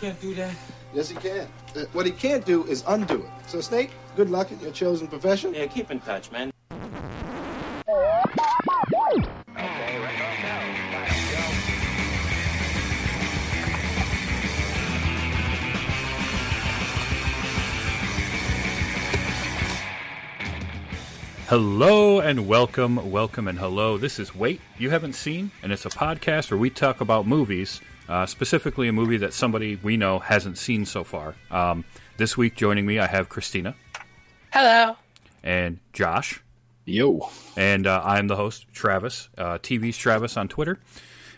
can't do that. Yes, he can. Uh, what he can't do is undo it. So, Snake, good luck in your chosen profession. Yeah, keep in touch, man. Hello and welcome, welcome and hello. This is Wait You Haven't Seen, and it's a podcast where we talk about movies, uh, specifically a movie that somebody we know hasn't seen so far. Um, this week, joining me, I have Christina Hello. and Josh, Yo. and uh, I'm the host, Travis, uh, TV's Travis on Twitter.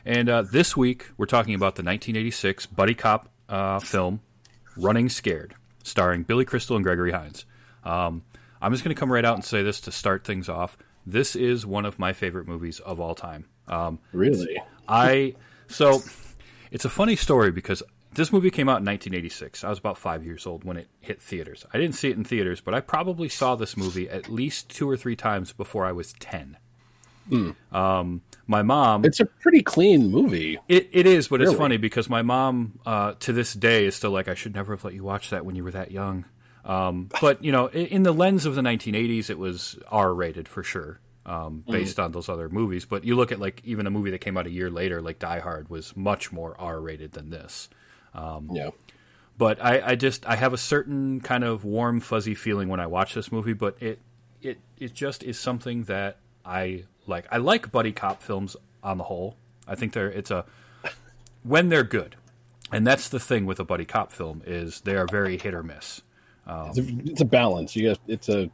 And uh, this week, we're talking about the 1986 buddy cop uh, film Running Scared, starring Billy Crystal and Gregory Hines. Um, I'm just going to come right out and say this to start things off. This is one of my favorite movies of all time. Um, Really? I so it's a funny story because this movie came out in 1986. I was about five years old when it hit theaters. I didn't see it in theaters, but I probably saw this movie at least two or three times before I was ten. Um, my mom, It's a pretty clean movie. it, it is, but it's funny because my mom, uh, to this day, is still like, I should never have let you watch that when you were that young. Um, but you know, in, in the lens of the 1980s, it was R-rated for sure, um, mm-hmm. based on those other movies. But you look at like even a movie that came out a year later, like Die Hard, was much more R-rated than this. Um, yeah. But I, I just I have a certain kind of warm, fuzzy feeling when I watch this movie. But it it it just is something that I like. I like buddy cop films on the whole. I think they're it's a when they're good, and that's the thing with a buddy cop film is they are very hit or miss. It's, um, a, it's a balance. You got it's a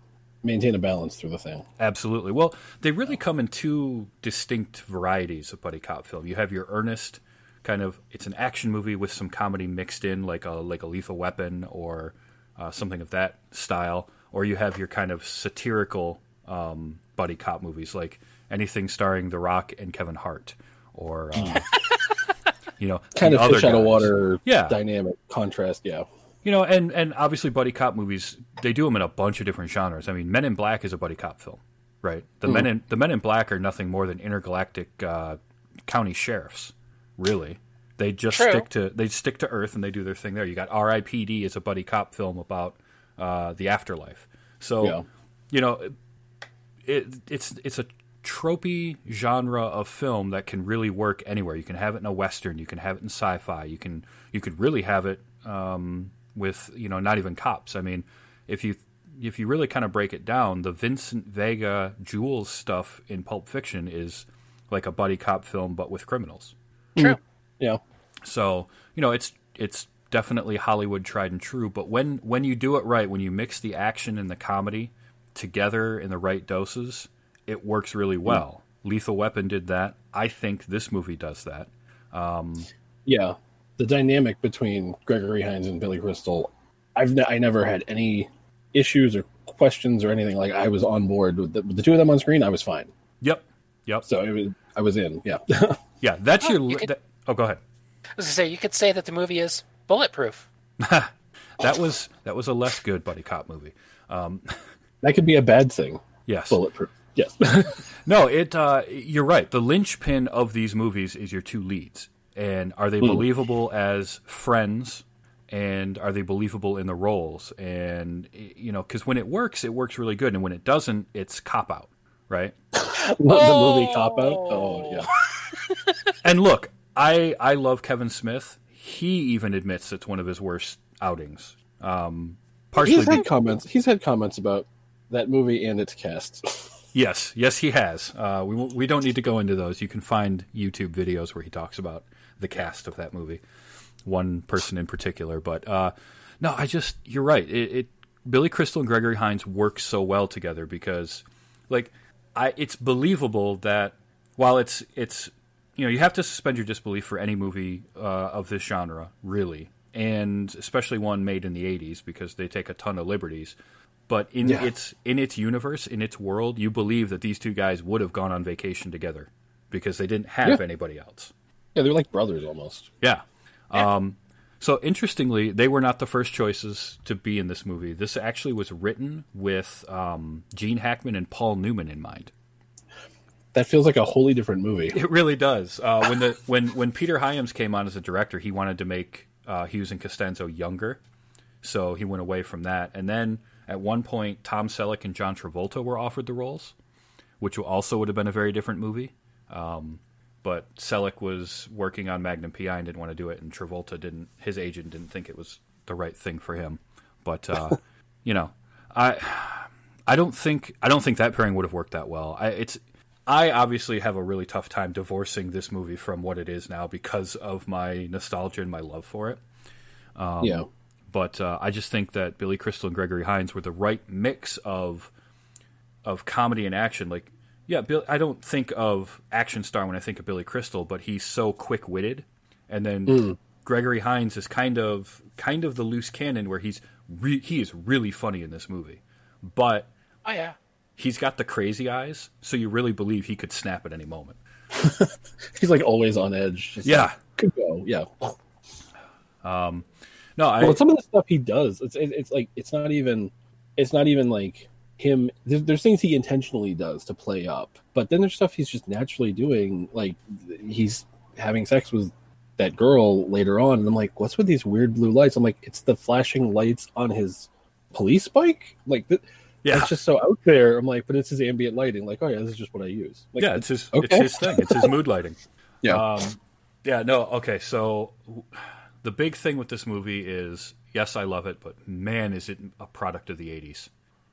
maintain a balance through the thing. Absolutely. Well, they really come in two distinct varieties of buddy cop film. You have your earnest kind of it's an action movie with some comedy mixed in, like a like a Lethal Weapon or uh, something of that style, or you have your kind of satirical um, buddy cop movies, like anything starring The Rock and Kevin Hart, or um, you know, Kind of fish out of water Yeah. dynamic contrast, yeah. You know, and and obviously buddy cop movies they do them in a bunch of different genres. I mean, Men in Black is a buddy cop film, right? The Men in the Men in Black are nothing more than intergalactic uh, county sheriffs, really. They just True. stick to they stick to Earth and they do their thing there. You got R.I.P.D. is a buddy cop film about uh, the afterlife. So, Yeah. you know, it, it's it's a tropey genre of film that can really work anywhere. You can have it in a western, you can have it in sci-fi, you can you could really have it um, with you know not even cops. I mean, if you if you really kind of break it down, the Vincent Vega Jules stuff in Pulp Fiction is like a buddy cop film but with criminals. True. Mm. Yeah. So you know it's it's definitely Hollywood tried and true. But when when you do it right, when you mix the action and the comedy together in the right doses, it works really mm. well. Lethal Weapon did that. I think this movie does that. Um, yeah. The dynamic between Gregory Hines and Billy Crystal, I've ne- I never had any issues or questions or anything like I was on board with the, with the two of them on screen. I was fine. Yep, yep. So it was, I was in. Yeah. yeah, that's your. you could- that- oh, go ahead. I was gonna say you could say that the movie is bulletproof. That was that was a less good buddy cop movie. that could be a bad thing. Yes. Bulletproof. Yes. No, it. Uh, you're right. The linchpin of these movies is your two leads, and are they believable as friends, and are they believable in the roles? And you know, because when it works, it works really good, and when it doesn't, it's cop out, right? the movie Cop Out. Oh, yeah. And look, I I love Kevin Smith. He even admits it's one of his worst outings. Um, partially, He's be- had comments. He's had comments about that movie and its cast. Yes, yes, he has. Uh, we we don't need to go into those. You can find YouTube videos where he talks about the cast of that movie, one person in particular. But uh, no, I just you're right. It, it Billy Crystal and Gregory Hines work so well together because, like, I it's believable that while it's it's you know you have to suspend your disbelief for any movie uh, of this genre, really, and especially one made in the '80s because they take a ton of liberties but in Yeah. its in its universe, in its world, you believe that these two guys would have gone on vacation together because they didn't have Yeah. anybody else. Yeah, they're like brothers almost. Yeah. Um, so interestingly, they were not the first choices to be in this movie. This actually was written with um, Gene Hackman and Paul Newman in mind. That feels like a wholly different movie. It really does. Uh, when the when when Peter Hyams came on as a director, he wanted to make uh, Hughes and Costanzo younger, so he went away from that. And then at one point, Tom Selleck and John Travolta were offered the roles, which also would have been a very different movie. Um, but Selleck was working on Magnum PI and didn't want to do it, and Travolta didn't. His agent didn't think it was the right thing for him. But uh, you know, I I don't think I don't think that pairing would have worked that well. I, it's I obviously have a really tough time divorcing this movie from what it is now because of my nostalgia and my love for it. Um, yeah. But uh, I just think that Billy Crystal and Gregory Hines were the right mix of of comedy and action. Like, yeah, Bill, I don't think of action star when I think of Billy Crystal, but he's so quick witted, and then Gregory Hines is kind of kind of the loose cannon where he's re- he is really funny in this movie, but Oh yeah. he's got the crazy eyes, so you really believe he could snap at any moment. He's like always on edge. Just Yeah. like, could go. Yeah. Um, no, I well, some of the stuff he does, it's it, it's like it's not even it's not even like him. There's, there's things he intentionally does to play up, but then there's stuff he's just naturally doing. Like he's having sex with that girl later on, and I'm like, what's with these weird blue lights? I'm like, it's the flashing lights on his police bike. Like that. yeah, It's just so out there. I'm like, but it's his ambient lighting. Like, oh yeah, this is just what I use. Like, yeah, it's his okay. it's his thing. It's his mood lighting. yeah. Um, yeah, no, okay. So the big thing with this movie is, yes, I love it, but man, is it a product of the '80s.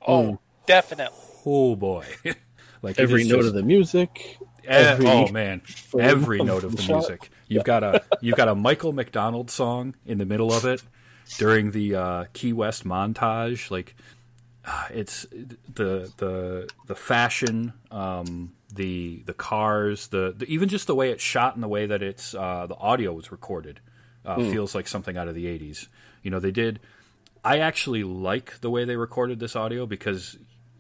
Oh, definitely. Oh boy, like every note just- of the music. eh, every oh man, every note of the the shot. music. You've got a you've got a Michael McDonald song in the middle of it during the uh, Key West montage. Like ah, it's the the the fashion, um, the the cars, the, the even just the way it's shot and the way that it's uh, the audio was recorded uh, feels like something out of the '80s. You know, they did. I actually like the way they recorded this audio because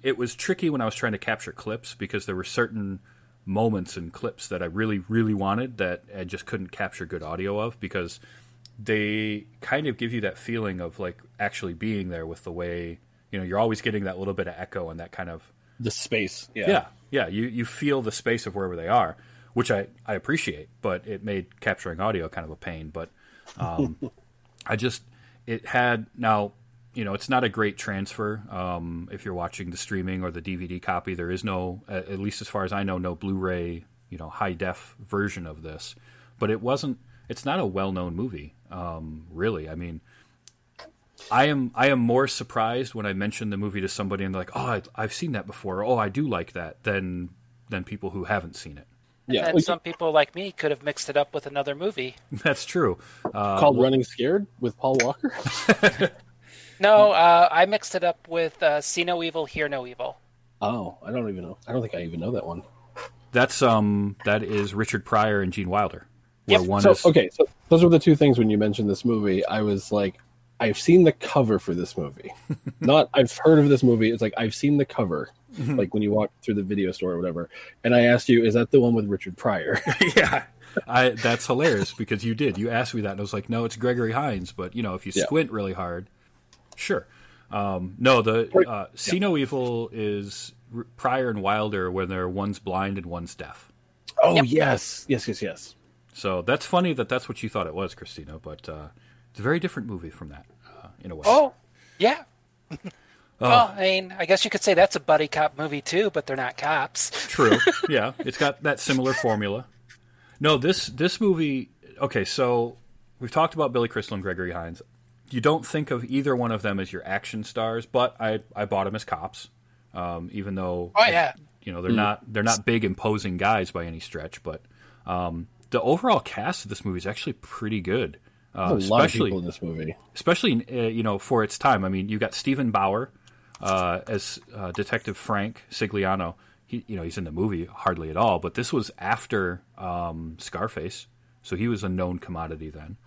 it was tricky when I was trying to capture clips because there were certain moments and clips that I really, really wanted that I just couldn't capture good audio of because they kind of give you that feeling of like actually being there with the way you know you're always getting that little bit of echo and that kind of The space. Yeah. yeah yeah you you feel the space of wherever they are which I I appreciate but it made capturing audio kind of a pain but um, I just it had now you know it's not a great transfer um, if you're watching the streaming or the DVD copy there is no at at least as far as I know no Blu-ray you know high def version of this but it wasn't it's not a well-known movie um, really I mean I am I am more surprised when I mention the movie to somebody and they're like, "Oh, I, I've seen that before. Oh, I do like that." Than than people who haven't seen it. Yeah. and like, some people like me could have mixed it up with another movie. That's true. Uh, called Running Scared with Paul Walker. No, uh, I mixed it up with uh, See No Evil, Hear No Evil. oh, I don't even know. I don't think I even know that one. that's um that is Richard Pryor and Gene Wilder. Where Yep. one So is okay, so those were the two things when you mentioned this movie. I was like, I've seen the cover for this movie. Not I've heard of this movie. It's like I've seen the cover, like when you walk through the video store or whatever. And I asked you, is that the one with Richard Pryor? yeah. I that's hilarious because you did. You asked me that and I was like, "No, it's Gregory Hines." But, you know, if you Yeah. squint really hard, sure. Um, no, the uh, See No Evil is R- Pryor and Wilder when they're one's blind and one's deaf. oh yes, yes, yes, yes. So that's funny that that's what you thought it was, Christina. But uh, it's a very different movie from that, uh, in a way. Oh, yeah. Well, I mean, I guess you could say that's a buddy cop movie too, but they're not cops. True. yeah, it's got that similar formula. No, this this movie. Okay, so we've talked about Billy Crystal and Gregory Hines. You don't think of either one of them as your action stars, but I I bought them as cops, um, even though Oh yeah, you know they're not they're not big imposing guys by any stretch. But um, the overall cast of this movie is actually pretty good. Uh, a lot of especially people in this movie. especially uh, you know for its time. I mean, you got Steven Bauer uh, as uh, Detective Frank Sigliano. He, you know, he's in the movie hardly at all, but this was after um, Scarface, so he was a known commodity then.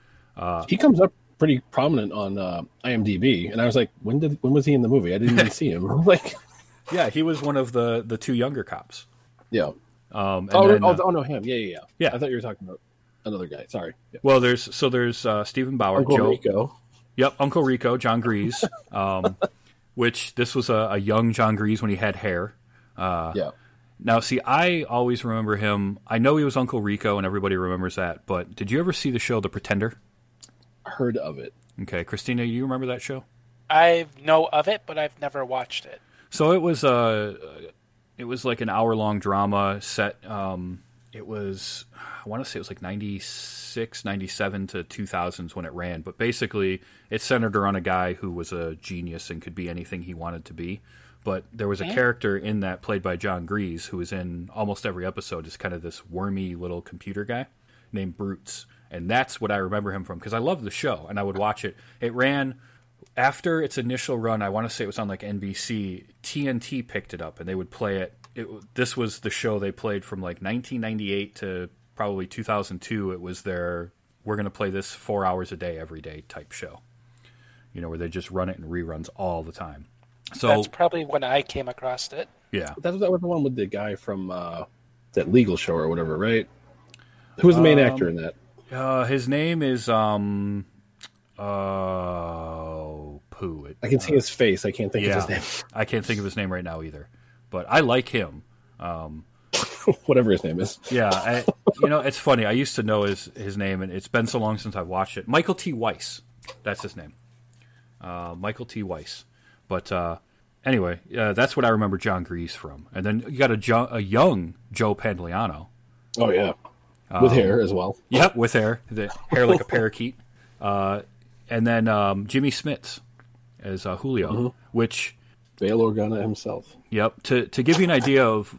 He comes up pretty prominent on uh, IMDb, and I was like, when did when was he in the movie? I didn't even see him. Like, Yeah, he was one of the the two younger cops. yeah. Um, and Oh, then, oh, uh, oh, no, him. Yeah, yeah, yeah. Yeah. I thought you were talking about another guy. Sorry. well, there's so there's uh, Steven Bauer, Uncle Joe, Rico. Yep, Uncle Rico, John Gries. Um, which this was a, a young John Gries when he had hair. yeah. Now, see, I always remember him. I know he was Uncle Rico, and everybody remembers that. But did you ever see the show The Pretender? Heard of it. Okay, Christina, do you remember that show? I know of it, but I've never watched it. So it was uh, it was like an hour long drama set. Um, it was I want to say it was like 96, 97 to two thousands when it ran. But basically, it centered around a guy who was a genius and could be anything he wanted to be. But there was a character in that played by John Gries who was in almost every episode. Is kind of this wormy little computer guy named Broots, and that's what I remember him from because I loved the show and I would watch it. It ran after its initial run, I want to say it was on like NBC. TNT picked it up and they would play it. it. This was the show they played from like 1998 to probably 2002. It was their we're going to play this four hours a day every day type show. You know, where they just run it in reruns all the time. So That's probably when I came across it. yeah, That, that was the one with the guy from uh, that legal show or whatever, right? Who was the main Um, actor in that? Uh, his name is um, uh, poo. It, I can see his face. I can't think yeah, of his name. I can't think of his name right now either, but I like him. name. Whatever his name is. Yeah, I, you know, it's funny. I used to know his his name, and it's been so long since I've watched it. Michael T. Weiss, that's his name. Uh, Michael T. Weiss. But uh, anyway, uh, that's what I remember John Gries from. And then you got a, jo- a young Joe Pantoliano. Oh yeah, Um, with hair as well. Yep, with hair, the hair like a parakeet. Uh, and then um, Jimmy Smits as uh, Julio, which Bail Organa himself. Yep. To to give you an idea of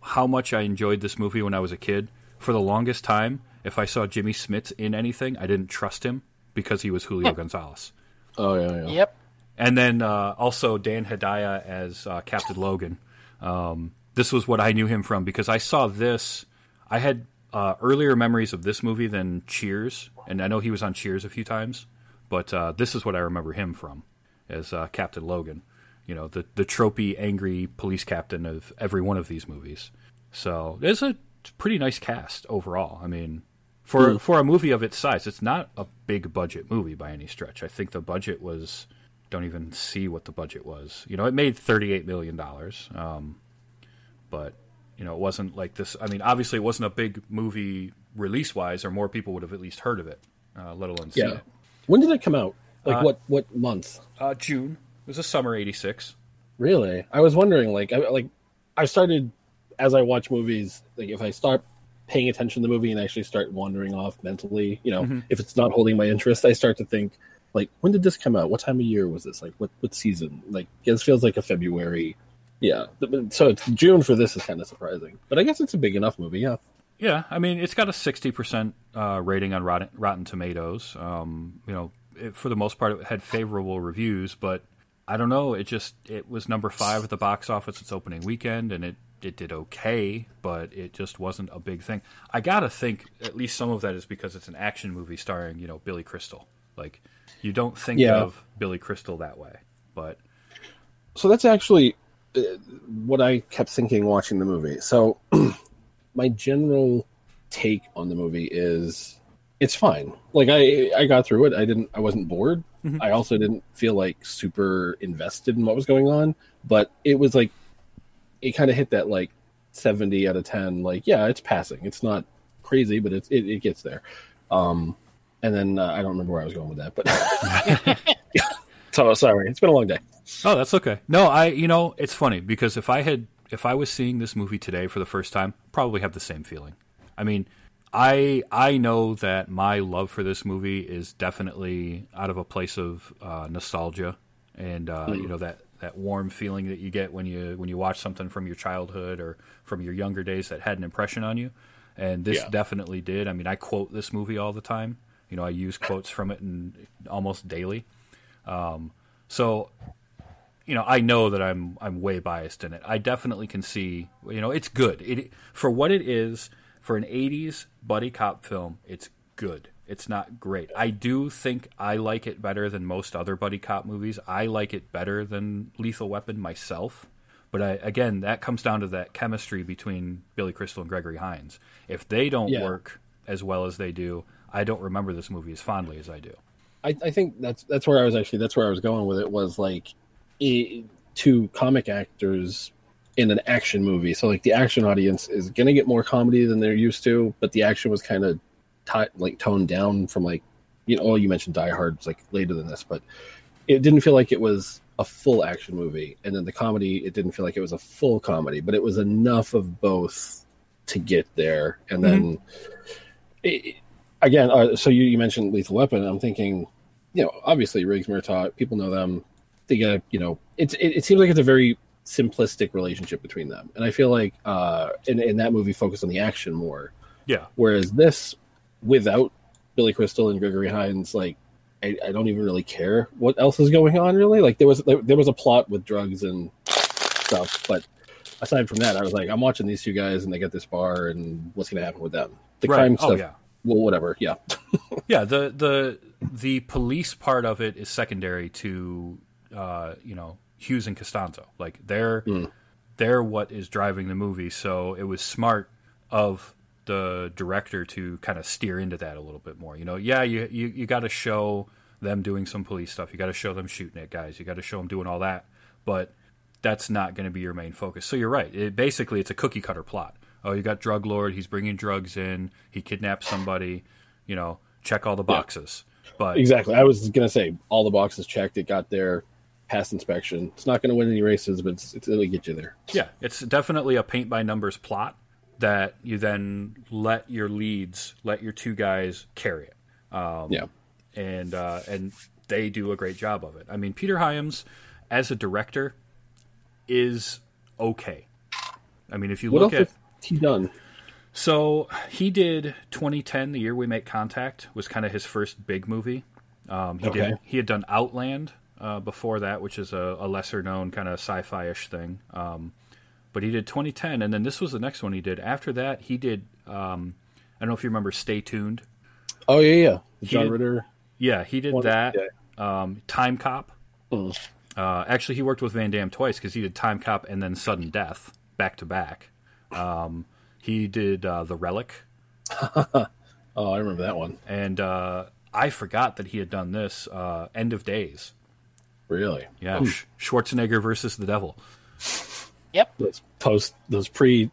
how much I enjoyed this movie when I was a kid, for the longest time, if I saw Jimmy Smits in anything, I didn't trust him because he was Julio Gonzalez. Oh yeah, yeah. Yep. And then uh, also Dan Hedaya as uh, Captain Logan. Um, this was what I knew him from because I saw this. I had uh, earlier memories of this movie than Cheers, and I know he was on Cheers a few times, but uh, this is what I remember him from as uh, Captain Logan. You know, the the tropey, angry police captain of every one of these movies. So it's a pretty nice cast overall. I mean, for for a movie of its size, it's not a big budget movie by any stretch. I think the budget was don't even see what the budget was. You know, it made thirty eight million dollars, um, but you know, it wasn't like this. I mean, obviously, it wasn't a big movie release wise, or more people would have at least heard of it, uh, let alone seen Yeah. it. When did it come out? Like Uh, what what month? Uh, June it was a summer eighty six. Really? I was wondering. Like I like I started as I watch movies. Like if I start paying attention to the movie and actually start wandering off mentally, you know, Mm-hmm. if it's not holding my interest, I start to think like when did this come out? What time of year was this? Like what what season? Like this feels like a February. Yeah. So it's June for this is kind of surprising, but I guess it's a big enough movie. Yeah. Yeah, I mean, it's got a sixty percent uh, rating on Rotten, Rotten Tomatoes. Um, you know, it, for the most part, it had favorable reviews, but I don't know. It just it was number five at the box office its opening weekend, and it it did okay, but it just wasn't a big thing. I gotta think at least some of that is because it's an action movie starring you know Billy Crystal. Like you don't think Yeah. of Billy Crystal that way, but so that's actually what I kept thinking watching the movie. So my general take on the movie is it's fine. Like I I got through it. I didn't I wasn't bored. I also didn't feel like super invested in what was going on, but it was like it kind of hit that like 70 out of 10 like yeah, it's passing. It's not crazy, but it's it, it gets there. Um and then uh, I don't remember where I was going with that, but so sorry. It's been a long day. Oh, that's okay. No, I you know, it's funny because if I had if I was seeing this movie today for the first time, probably have the same feeling. I mean, I I know that my love for this movie is definitely out of a place of uh, nostalgia and uh, you know that that warm feeling that you get when you when you watch something from your childhood or from your younger days that had an impression on you. And this Yeah. definitely did. I mean, I quote this movie all the time. You know, I use quotes from it in, almost daily. Um, so you know, I know that I'm I'm way biased in it. I definitely can see, you know, it's good. It for what it is for an '80s buddy cop film. It's good. It's not great. I do think I like it better than most other buddy cop movies. I like it better than Lethal Weapon myself. But I, again, that comes down to that chemistry between Billy Crystal and Gregory Hines. If they don't Yeah. work as well as they do, I don't remember this movie as fondly as I do. I, I think that's that's where I was actually that's where I was going with it was like i two comic actors in an action movie. So like the action audience is going to get more comedy than they're used to, but the action was kind of t- like toned down from like you know, oh, you mentioned Die Hard was like later than this, but it didn't feel like it was a full action movie, and then the comedy, it didn't feel like it was a full comedy, but it was enough of both to get there, and then. It, again, uh, so you, you mentioned Lethal Weapon. I'm thinking, you know, obviously Riggs Murtaugh, people know them. They get, you know, it's it, it seems like it's a very simplistic relationship between them, and I feel like uh, in in that movie focused on the action more, Yeah. whereas this, without Billy Crystal and Gregory Hines, like I, I don't even really care what else is going on. Really, like there was there, there was a plot with drugs and stuff, but aside from that, I was like, I'm watching these two guys, and they get this bar, and what's going to happen with them? The Right. crime Oh, stuff yeah. Well, whatever. Yeah, Yeah, the the the police part of it is secondary to uh, you know Hughes and Costanzo. Like they're Hmm. they're what is driving the movie. So it was smart of the director to kind of steer into that a little bit more. You know, yeah, you you, you got to show them doing some police stuff. You got to show them shooting at guys. You got to show them doing all that. But that's not going to be your main focus. So you're right. It, basically, it's a cookie cutter plot. Oh, you got drug lord. He's bringing drugs in. He kidnaps somebody. You know, check all the boxes. But exactly. I was gonna say all the boxes checked. It got there, passed inspection. It's not gonna win any races, but it's, it's it'll get you there. yeah, it's definitely a paint by numbers plot that you then let your leads, let your two guys carry it. Um, Yeah, and uh, and they do a great job of it. I mean, Peter Hyams as a director is okay. I mean, if you what look at has he done? So he did 2010, the year we make contact, was kind of his first big movie. Um, he Okay. did he had done Outland uh, before that, which is a, a lesser known kind of sci-fi ish thing. Um, but he did 2010, and then this was the next one he did. After that, he did. Um, I don't know if you remember Stay Tuned. Oh yeah, yeah. John did- Ritter. Yeah, he did that. Um, Time Cop. Mm. Uh, actually, he worked with Van Damme twice because he did Time Cop and then Sudden Death back to back. Um, he did uh, The Relic. Oh, I remember that one. and uh, I forgot that he had done this uh, End of Days. Really? Yeah, Sch- Schwarzenegger versus the Devil. Yep. Those post those pre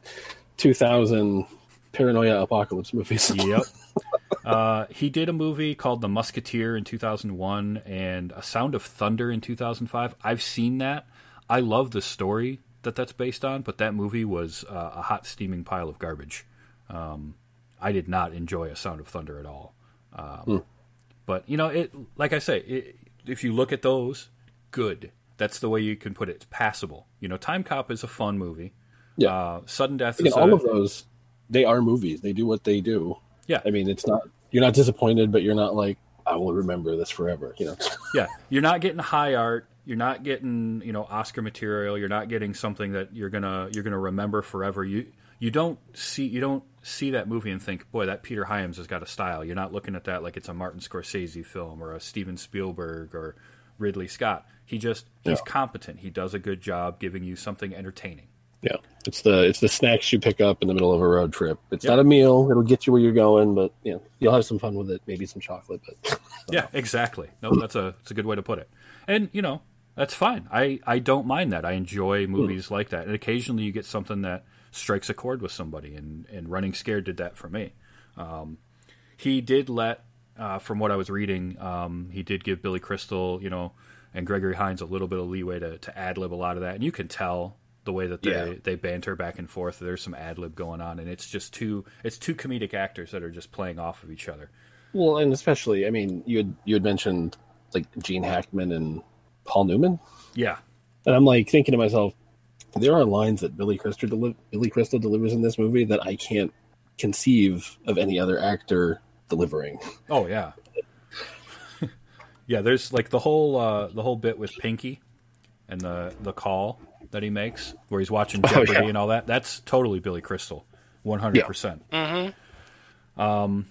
two thousand paranoia apocalypse movies. Yep. uh, he did a movie called The Musketeer in 2001 and A Sound of Thunder in 2005. I've seen that. I love the story that that's based on, but that movie was uh, a hot steaming pile of garbage. Um, I did not enjoy A Sound of Thunder at all. Um, But you know, it like I say, it, if you look at those, good. That's the way you can put it. It's passable. You know, Time Cop is a fun movie. Yeah. Uh, Sudden Death Again, is all a- of those, they are movies. They do what they do. Yeah. I mean, it's not you're not disappointed, but you're not like I will remember this forever. You know. Yeah, you're not getting high art. You're not getting you know Oscar material. You're not getting something that you're gonna you're gonna remember forever. You you don't see you don't see that movie and think, boy, that Peter Hyams has got a style. You're not looking at that like it's a Martin Scorsese film or a Steven Spielberg or Ridley Scott. He just he's Yeah. competent. He does a good job giving you something entertaining. Yeah, it's the it's the snacks you pick up in the middle of a road trip. It's Yep. not a meal; it'll get you where you're going, but you know you'll have some fun with it. Maybe some chocolate, but Yeah, exactly. No, that's a that's a good way to put it. And you know, that's fine. I I don't mind that. I enjoy movies like that. And occasionally you get something that strikes a chord with somebody. And and Running Scared did that for me. Um, he did let, uh, from what I was reading, um, he did give Billy Crystal, you know, and Gregory Hines a little bit of leeway to to ad lib a lot of that. And you can tell the way that they Yeah. they banter back and forth. There's some ad lib going on, and it's just two it's two comedic actors that are just playing off of each other. well, and especially, I mean, you had you had mentioned like Gene Hackman and Paul Newman, Yeah, and I'm like thinking to myself, there are lines that Billy Crystal deli- Billy Crystal delivers in this movie that I can't conceive of any other actor delivering. Oh yeah, yeah. There's like the whole uh, the whole bit with Pinky and the the call that he makes where he's watching Jeopardy yeah. and all that. That's totally Billy Crystal, one hundred percent. Um,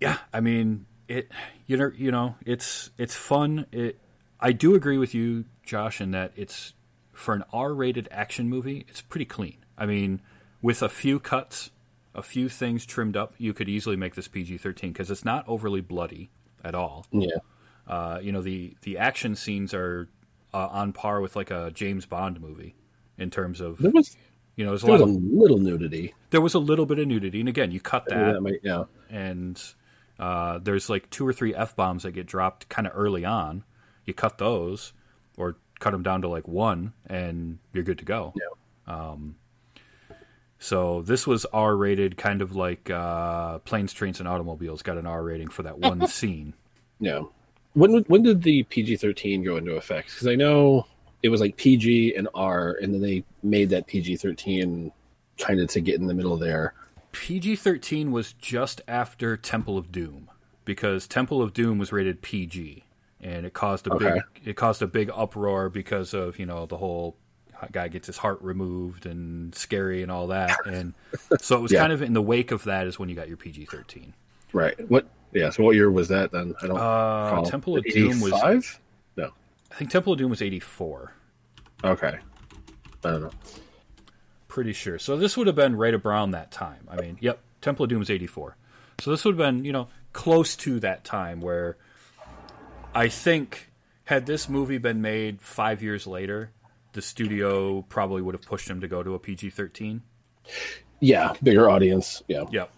yeah. I mean it. You know, you know, it's it's fun. It. I do agree with you, Josh, in that it's for an R-rated action movie. It's pretty clean. I mean, with a few cuts, a few things trimmed up, you could easily make this PG-13 because it's not overly bloody at all. Yeah, Uh, you know, the the action scenes are uh, on par with like a James Bond movie in terms of there was you know, there's a there lot was a little nudity. there was a little bit of nudity, and again, you cut that that might, yeah. and Uh, there's like two or three f bombs that get dropped kind of early on. You cut those, or cut them down to like one, and you're good to go. Yeah. So this was R rated, kind of like uh, Planes, Trains, and Automobiles got an R rating for that one scene. Yeah. When when did the PG thirteen go into effect? Because I know it was like PG and R, and then they made that PG thirteen kind of to get in the middle there. PG 13 was just after Temple of Doom because Temple of Doom was rated PG and it caused a Okay. big it caused a big uproar because of, you know, the whole guy gets his heart removed and scary and all that and so it was Yeah. kind of in the wake of that is when you got your PG 13. Right. What? Yeah. So what year was that then? I don't. Uh. Temple of Doom was- 85? No. I think Temple of Doom was 84. Okay. I don't know. Pretty sure. So this would have been right around that time. I mean, yep, Temple of Doom was 84. So this would have been, you know, close to that time where I think had this movie been made five years later, the studio probably would have pushed him to go to a PG 13. Yeah, bigger audience. Yeah. Yep.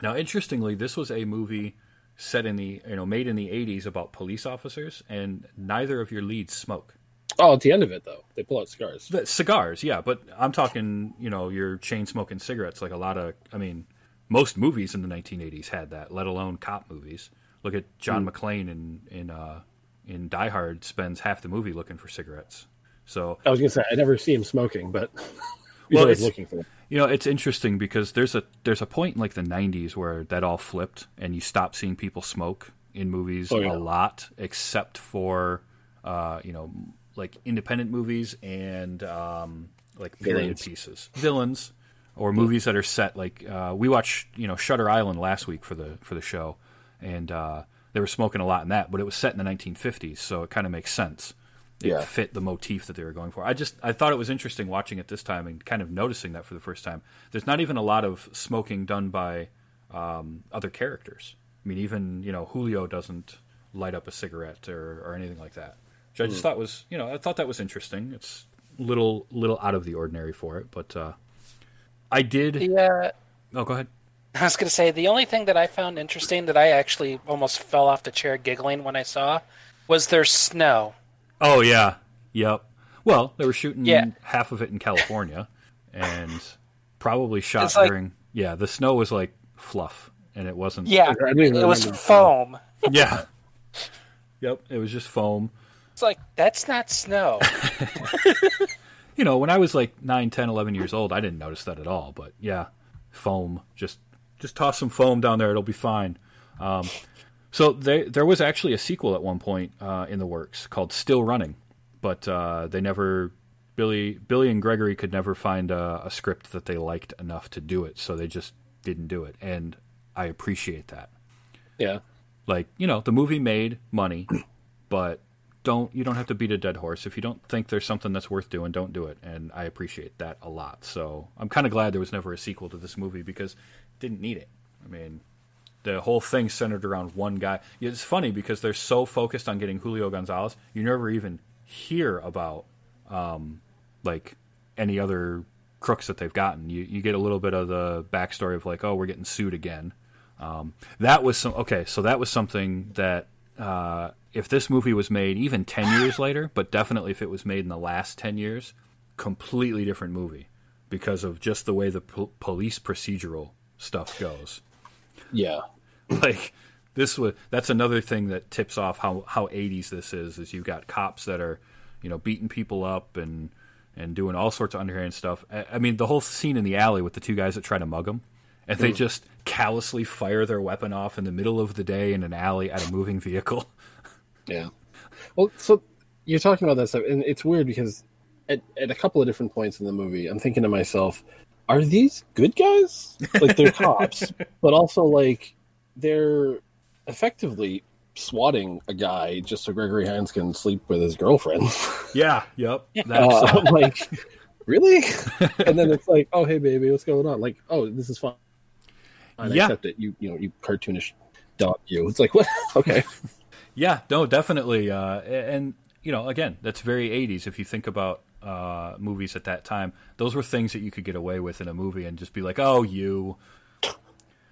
Now, interestingly, this was a movie set in the, you know, made in the 80s about police officers, and neither of your leads smoke. Oh, at the end of it though, they pull out cigars. The cigars, yeah, but I'm talking, you know, your chain smoking cigarettes. Like a lot of, I mean, most movies in the 1980s had that, let alone cop movies. Look at John McClane in in uh, in Die Hard spends half the movie looking for cigarettes. So I was gonna say I never see him smoking, but he's Well, always looking for them. you know, it's interesting because there's a there's a point in like the 90s where that all flipped and you stop seeing people smoke in movies Oh, yeah. a lot, except for uh, you know like independent movies and um, like period pieces, villains, or movies that are set like uh, we watched you know Shutter Island last week for the for the show, and uh, they were smoking a lot in that, but it was set in the 1950s, so it kind of makes sense. It Yeah. fit the motif that they were going for. I just I thought it was interesting watching it this time and kind of noticing that for the first time. There's not even a lot of smoking done by um, other characters. I mean, even you know Julio doesn't light up a cigarette or, or anything like that, which I just thought was you know I thought that was interesting. It's little little out of the ordinary for it, but uh, I did. The, uh, Oh, go ahead. I was going to say the only thing that I found interesting that I actually almost fell off the chair giggling when I saw was their snow. Oh yeah, yep. Well, they were shooting Yeah. half of it in California, and probably shot It's like- during. Yeah, the snow was like fluff, and it wasn't. Yeah, I don't it was remember. foam. Yeah. yep, it was just foam. It's like that's not snow. You know, when I was like 9, 10, 11 years old, I didn't notice that at all. But yeah, foam. Just just toss some foam down there; it'll be fine. Um, so they, there was actually a sequel at one point uh, in the works called Still Running, but uh, they never. Billy, Billy and Gregory could never find a, a script that they liked enough to do it, so they just didn't do it. And I appreciate that. Yeah. like you know the movie made money but don't you don't have to beat a dead horse if you don't think there's something that's worth doing don't do it and i appreciate that a lot so i'm kind of glad there was never a sequel to this movie because didn't need it. I mean the whole thing centered around one guy. It's funny because they're so focused on getting julio gonzalez you never even hear about um, like any other crooks that they've gotten. You, you get a little bit of the backstory of like oh we're getting sued again. Um, that was some okay. So that was something that uh, if this movie was made even ten years later, but definitely if it was made in the last ten years, completely different movie because of just the way the po- police procedural stuff goes. Yeah. Like this was that's another thing that tips off how how 80s this is. Is you've got cops that are you know beating people up and and doing all sorts of underhand stuff. I, I mean, the whole scene in the alley with the two guys that try to mug them, and they mm. just callously fire their weapon off in the middle of the day in an alley at a moving vehicle. Yeah. Well, so you're talking about that stuff, and it's weird because at, at a couple of different points in the movie, I'm thinking to myself, are these good guys? Like they're cops, but also like they're effectively swatting a guy just so Gregory Hines can sleep with his girlfriend. yeah, yep. That's, Uh, like, really? and then it's like, oh hey baby, what's going on? Like, oh this is fine. I Yeah. accept it. You you know you cartoonish dog you. It's like what? Okay. Yeah, no, definitely. Uh, and you know, again, that's very '80s. If you think about uh, movies at that time, those were things that you could get away with in a movie and just be like, "Oh, you."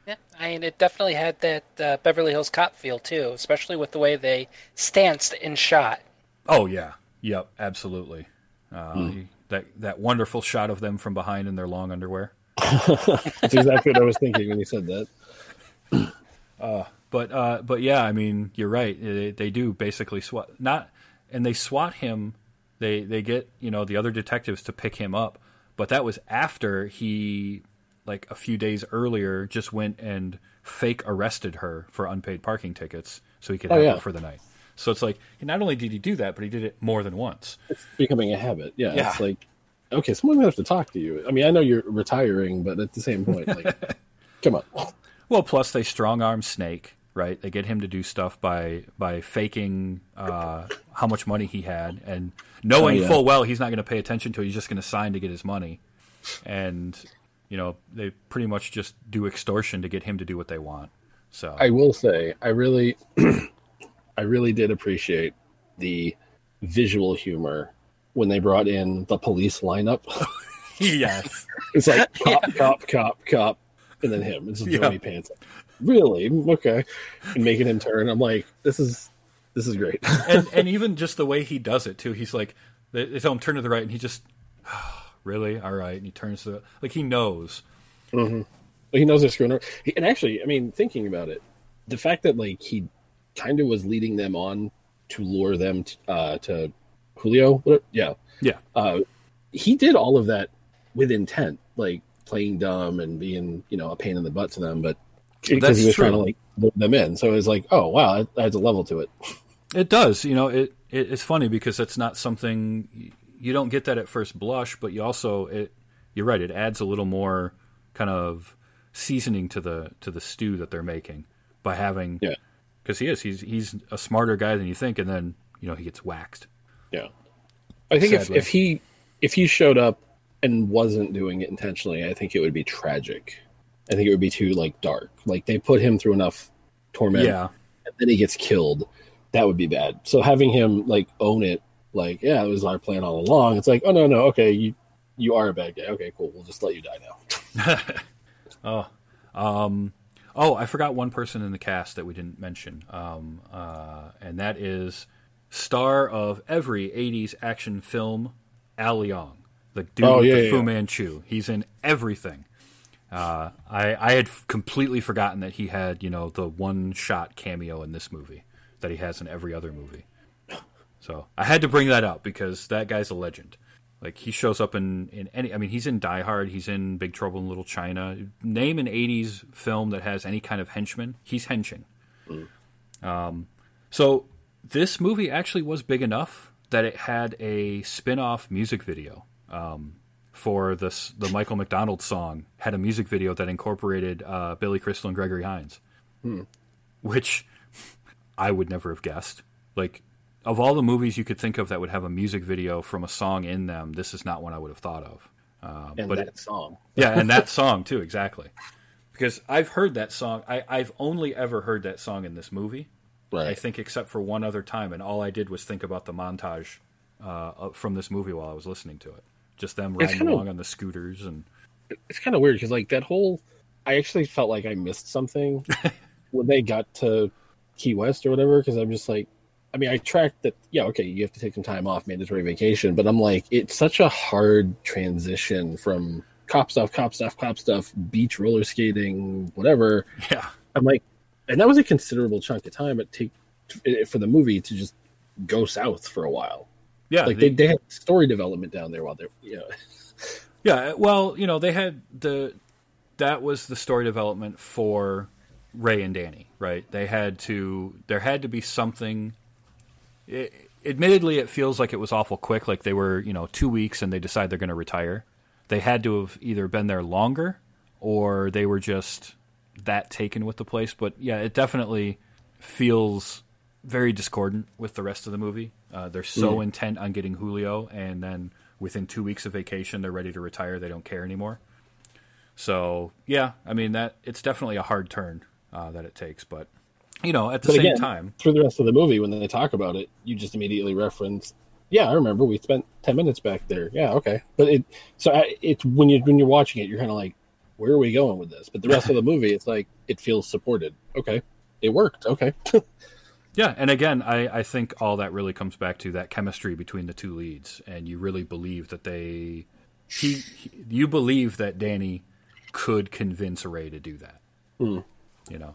Yeah, I mean, it definitely had that uh, Beverly Hills Cop feel too, especially with the way they stanced and shot. Oh yeah, yep, absolutely. Uh, he- that that wonderful shot of them from behind in their long underwear. That's exactly what I was thinking when you said that. But uh, but yeah, I mean, you're right. They, they do basically swat not, and they swat him. They they get you know the other detectives to pick him up, but that was after he like a few days earlier just went and fake arrested her for unpaid parking tickets so he could Oh, have yeah. her for the night. So it's like not only did he do that, but he did it more than once. It's becoming a habit. Yeah, Yeah. it's like okay, someone's gonna have to talk to you. I mean, I know you're retiring, but at the same point, like, come on. Well, plus they strong arm Snake, right? They get him to do stuff by by faking uh, how much money he had and knowing Oh, yeah. full well he's not going to pay attention to it. He's just going to sign to get his money, and you know they pretty much just do extortion to get him to do what they want. So I will say, I really, I really did appreciate the visual humor when they brought in the police lineup. yes, It's like cop, cop, cop, cop, and then him. It's just Yeah. Joey Pants. Really? Okay. And making him turn. I'm like, this is this is great. and and even just the way he does it too. He's like they, tell him turn to the right, and he just really all right, and he turns to the, like he knows. he knows they're screwing around. And actually, I mean, thinking about it, the fact that like he kind of was leading them on to lure them t- uh, to Julio, what, yeah, Yeah, uh, he did all of that with intent, like playing dumb and being, you know, a pain in the butt to them, but because he was trying to like lure them in. So it was like, oh wow, that adds a level to it. It does. You know, it, it it's funny because it's not something you don't get that at first blush, but you also it you're right, it adds a little more kind of seasoning to the to the stew that they're making by having Yeah. cuz he is he's he's a smarter guy than you think and then, you know, he gets waxed. Yeah, I think if, if he if he showed up and wasn't doing it intentionally, I think it would be tragic. I think it would be too like dark. Like they put him through enough torment, Yeah. and then he gets killed. That would be bad. So having him like own it, like yeah, it was our plan all along. It's like oh no no okay you you are a bad guy. Okay cool, we'll just let you die now. Oh, um, oh, I forgot one person in the cast that we didn't mention. Um uh and that is star of every 80s action film Al Leong, the dude Oh, with the yeah, Fu yeah. Manchu. He's in everything. Uh, I I had completely forgotten that he had you know the one shot cameo in this movie that he has in every other movie. So I had to bring that up because that guy's a legend. Like he shows up in, in any. I mean, he's in Die Hard. He's in Big Trouble in Little China. Name an '80s film that has any kind of henchman. He's henching. Um, so this movie actually was big enough that it had a spin-off music video um, for this the Michael McDonald song had a music video that incorporated uh, Billy Crystal and Gregory Hines, which I would never have guessed. Like of all the movies you could think of that would have a music video from a song in them, this is not one I would have thought of. Uh, And but that it, song, yeah, and that song too, exactly. Because I've heard that song. I, I've only ever heard that song in this movie. right? I think except for one other time, and all I did was think about the montage uh, from this movie while I was listening to it. Just them riding kinda- along on the scooters and it's kind of weird because like that whole i actually felt like i missed something when they got to key west or whatever because i'm just like i mean i tracked that yeah okay you have to take some time off mandatory vacation but i'm like it's such a hard transition from cop stuff cop stuff cop stuff beach roller skating whatever. Yeah, i'm like and that was a considerable chunk of time it take for the movie to just go south for a while yeah. like the- they, they had story development down there while they're you know Yeah, well, you know, they had the that was the story development for Ray and Danny, right? They had to there had to be something it, admittedly it feels like it was awful quick like they were, you know, 2 weeks and they decide they're going to retire. They had to have either been there longer or they were just that taken with the place, but yeah, it definitely feels very discordant with the rest of the movie. Uh, they're so intent on getting Julio, and then within two weeks of vacation, they're ready to retire. They don't care anymore. So yeah, I mean that it's definitely a hard turn uh, that it takes, but you know at the But same again, time, through the rest of the movie, when they talk about it, you just immediately reference, "Yeah, I remember we spent ten minutes back there." Yeah, okay. But it so I, it's when you when you're watching it, you're kind of like, where are we going with this? But the rest of the movie, it's like it feels supported. Okay, it worked. Okay, Yeah, and again, I, I think all that really comes back to that chemistry between the two leads, and you really believe that they, he, he you believe that Danny could convince Ray to do that, you know,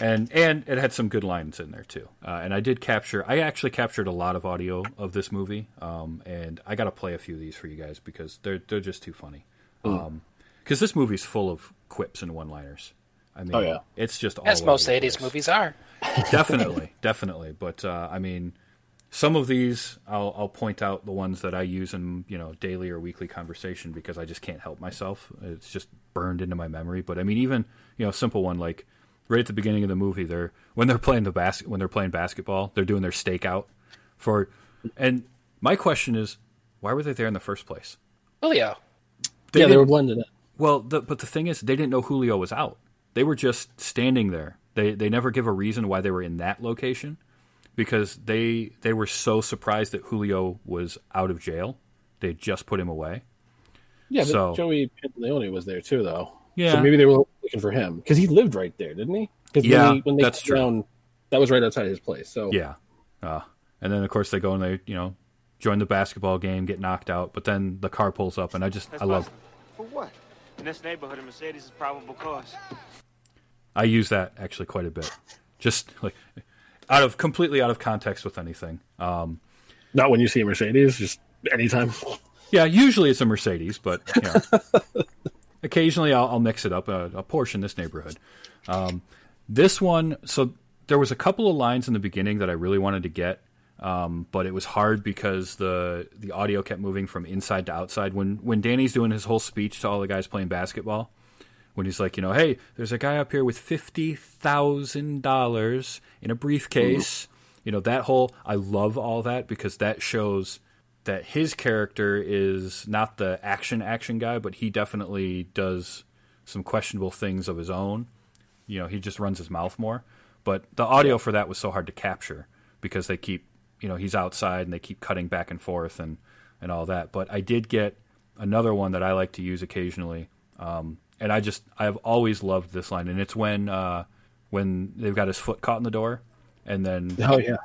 and and it had some good lines in there too. Uh, and I did capture, I actually captured a lot of audio of this movie, um, and I got to play a few of these for you guys because they're they're just too funny. Because this movie's full of quips and one-liners. I mean, Oh, yeah. it's just all As most the 80s place movies are. definitely, definitely. But uh, I mean, some of these I'll, I'll point out the ones that I use in you know daily or weekly conversation because I just can't help myself. It's just burned into my memory. But I mean, even you know, a simple one like right at the beginning of the movie, they're when they're playing the bas- when they're playing basketball, they're doing their stakeout for. And my question is, why were they there in the first place? Julio. They yeah, they didn't- were blended in. well, the, but the thing is, they didn't know Julio was out. They were just standing there. They they never give a reason why they were in that location, because they they were so surprised that Julio was out of jail. They had just put him away. Yeah, but So- Joey Pantoliano was there too, though. Yeah. so maybe they were looking for him because he lived right there, didn't he? Because Yeah, when, he, when they that's came true. down, that was right outside his place. So Yeah, uh, and then of course they go and they you know join the basketball game, get knocked out, but then the car pulls up, and I just That's I love possible. For what? In this neighborhood, a Mercedes is probable cause. I use that actually quite a bit, just like out of completely out of context with anything. Um, not when you see a Mercedes, just anytime. Yeah, usually it's a Mercedes, but you know, occasionally I'll, I'll mix it up. A, a Porsche in this neighborhood. Um, this one, so there was a couple of lines in the beginning that I really wanted to get, um, but it was hard because the the audio kept moving from inside to outside. When when Danny's doing his whole speech to all the guys playing basketball, when he's like, you know, hey, there's a guy up here with fifty thousand dollars in a briefcase. You know that whole. I love all that because that shows that his character is not the action action guy, but he definitely does some questionable things of his own. You know, he just runs his mouth more. But the audio for that was so hard to capture because they keep, you know, he's outside and they keep cutting back and forth and and all that. But I did get another one that I like to use occasionally, um, and I just I've always loved this line, and it's when uh, when they've got his foot caught in the door, and then Oh yeah,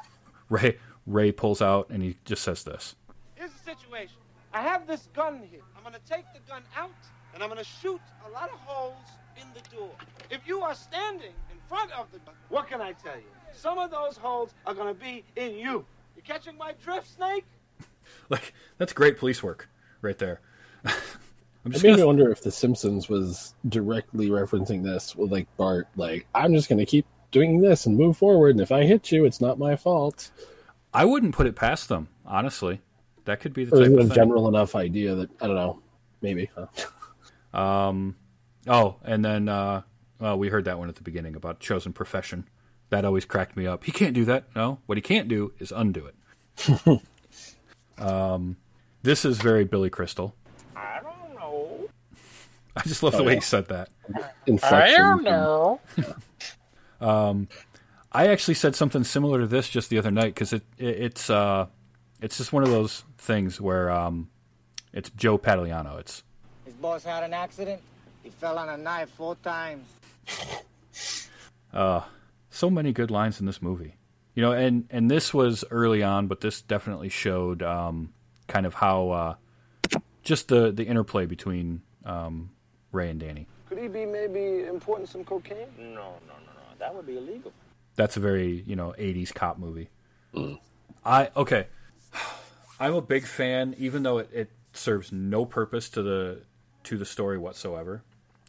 Ray Ray pulls out and he just says this. Here's the situation. I have this gun here. I'm gonna take the gun out and I'm gonna shoot a lot of holes in the door. If you are standing in front of the gun, what can I tell you? Some of those holes are gonna be in you. You catching my drift, Snake? Like that's great police work right there. I'm just me gonna, wonder if The Simpsons was directly referencing this with like Bart, like I'm just gonna keep doing this and move forward, and if I hit you, it's not my fault. I wouldn't put it past them, honestly. That could be the Or type of thing. general enough idea that I don't know, maybe. Huh? Oh, and then uh, well, we heard that one at the beginning about chosen profession. That always cracked me up. He can't do that. No, what he can't do is undo it. um, this is very Billy Crystal. I don't know. I just love the Oh, way yeah. he said that. I don't know. I actually said something similar to this just the other night because it, it it's uh it's just one of those things where um it's Joe Pantoliano. It's His boss had an accident. He fell on a knife four times. uh, so many good lines in this movie. You know, and and this was early on, but this definitely showed um, kind of how uh, just the the interplay between um, Ray and Danny. Could he be maybe importing some cocaine? No, no, no, no. That would be illegal. That's a very you know '80s cop movie. Mm. I okay. I'm a big fan, even though it, it serves no purpose to the to the story whatsoever,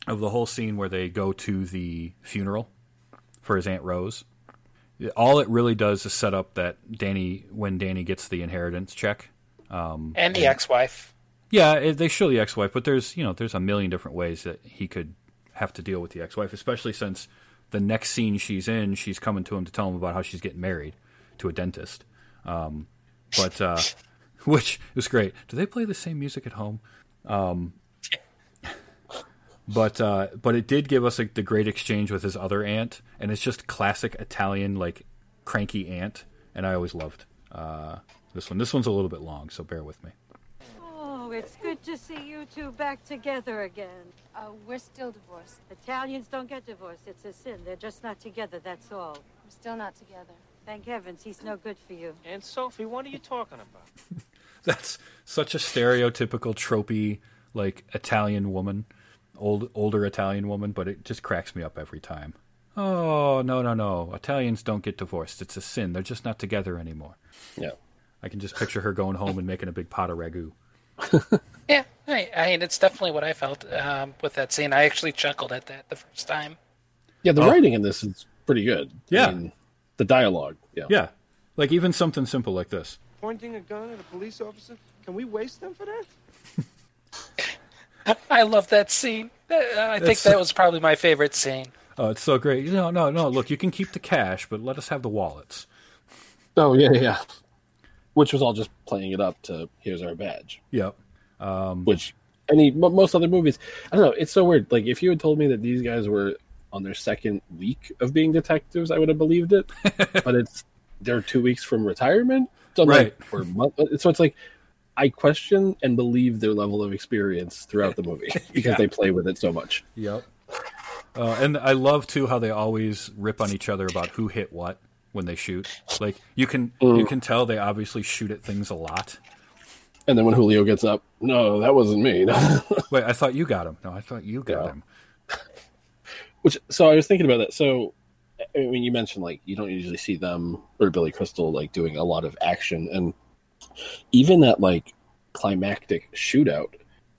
of the whole scene where they go to the funeral for his aunt Rose. All it really does is set up that Danny, when Danny gets the inheritance check, um, And the ex-wife. Yeah, it, they show the ex-wife, but there's you know there's a million different ways that he could have to deal with the ex-wife, especially since the next scene she's in, she's coming to him to tell him about how she's getting married to a dentist. Um, but uh, which was great. Do they play the same music at home? Um, but uh, but it did give us like the great exchange with his other aunt, and it's just classic Italian like cranky aunt, and I always loved uh, this one. This one's a little bit long, so bear with me. It's good to see you two back together again. Uh, we're still divorced. Italians don't get divorced. It's a sin. They're just not together, that's all. We're still not together. Thank heavens he's no good for you. Aunt Sophie, what are you talking about? That's such a stereotypical tropey like Italian woman, old older Italian woman, but it just cracks me up every time. Oh no no no! Italians don't get divorced. It's a sin. They're just not together anymore. Yeah. I can just picture her going home and making a big pot of ragu. Yeah, I, I mean, it's definitely what I felt um, with that scene. I actually chuckled at that the first time. Yeah, the Oh. writing in this is pretty good. Yeah. I mean, the dialogue. Yeah. Yeah, like even something simple like this. Pointing a gun at a police officer? Can we waste them for that? I love that scene. Uh, I think That's- that was probably my favorite scene. Oh, it's so great. No, no, no. Look, you can keep the cash, but let us have the wallets. Oh yeah, yeah. Which was all just playing it up to here's our badge. Yep. Which any mo- most other movies, I don't know. It's so weird. Like if you had told me that these guys were on their second week of being detectives, I would have believed it. but it's they're two weeks from retirement, so Right. Like, or month, so it's like I question and believe their level of experience throughout the movie because Yeah. they play with it so much. Yep. Uh, and I love too how they always rip on each other about who hit what when they shoot. Like you can you mm. can tell they obviously shoot at things a lot. And then when Julio gets up, no, that wasn't me. Wait, I thought you got him. No, I thought you got Yeah. him. Which so I was thinking about that. So I mean, you mentioned like you don't usually see them or Billy Crystal like doing a lot of action, and even that like climactic shootout,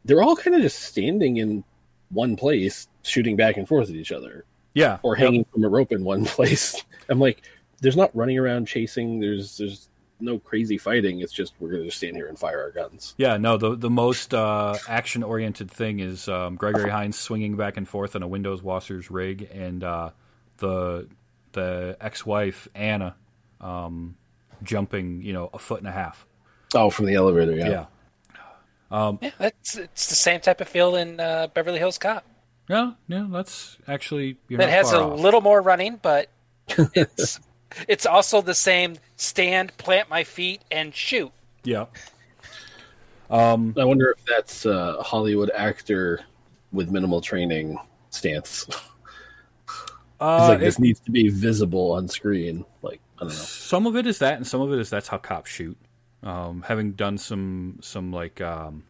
they're all kind of just standing in one place, shooting back and forth at each other, Yeah. or Yep. hanging from a rope in one place. I'm like, there's not running around chasing. There's there's no crazy fighting. It's just we're gonna just stand here and fire our guns. Yeah, no, the the most uh, action oriented thing is um, Gregory Hines swinging back and forth on a Windows washer's rig, and uh, the the ex wife Anna um, jumping, you know, a foot and a half. Oh, from the elevator, yeah. Yeah, Yeah, that's it's the same type of feel in uh, Beverly Hills Cop. yeah, yeah. That's actually you're That not has far a off. little more running, but it's it's also the same stand, plant my feet, and shoot. Yeah, I wonder if that's a Hollywood actor with minimal training stance. uh, It's like it- this needs to be visible on screen. Like I don't know. some of it is that, and some of it is that's how cops shoot. Um, having done some some like um,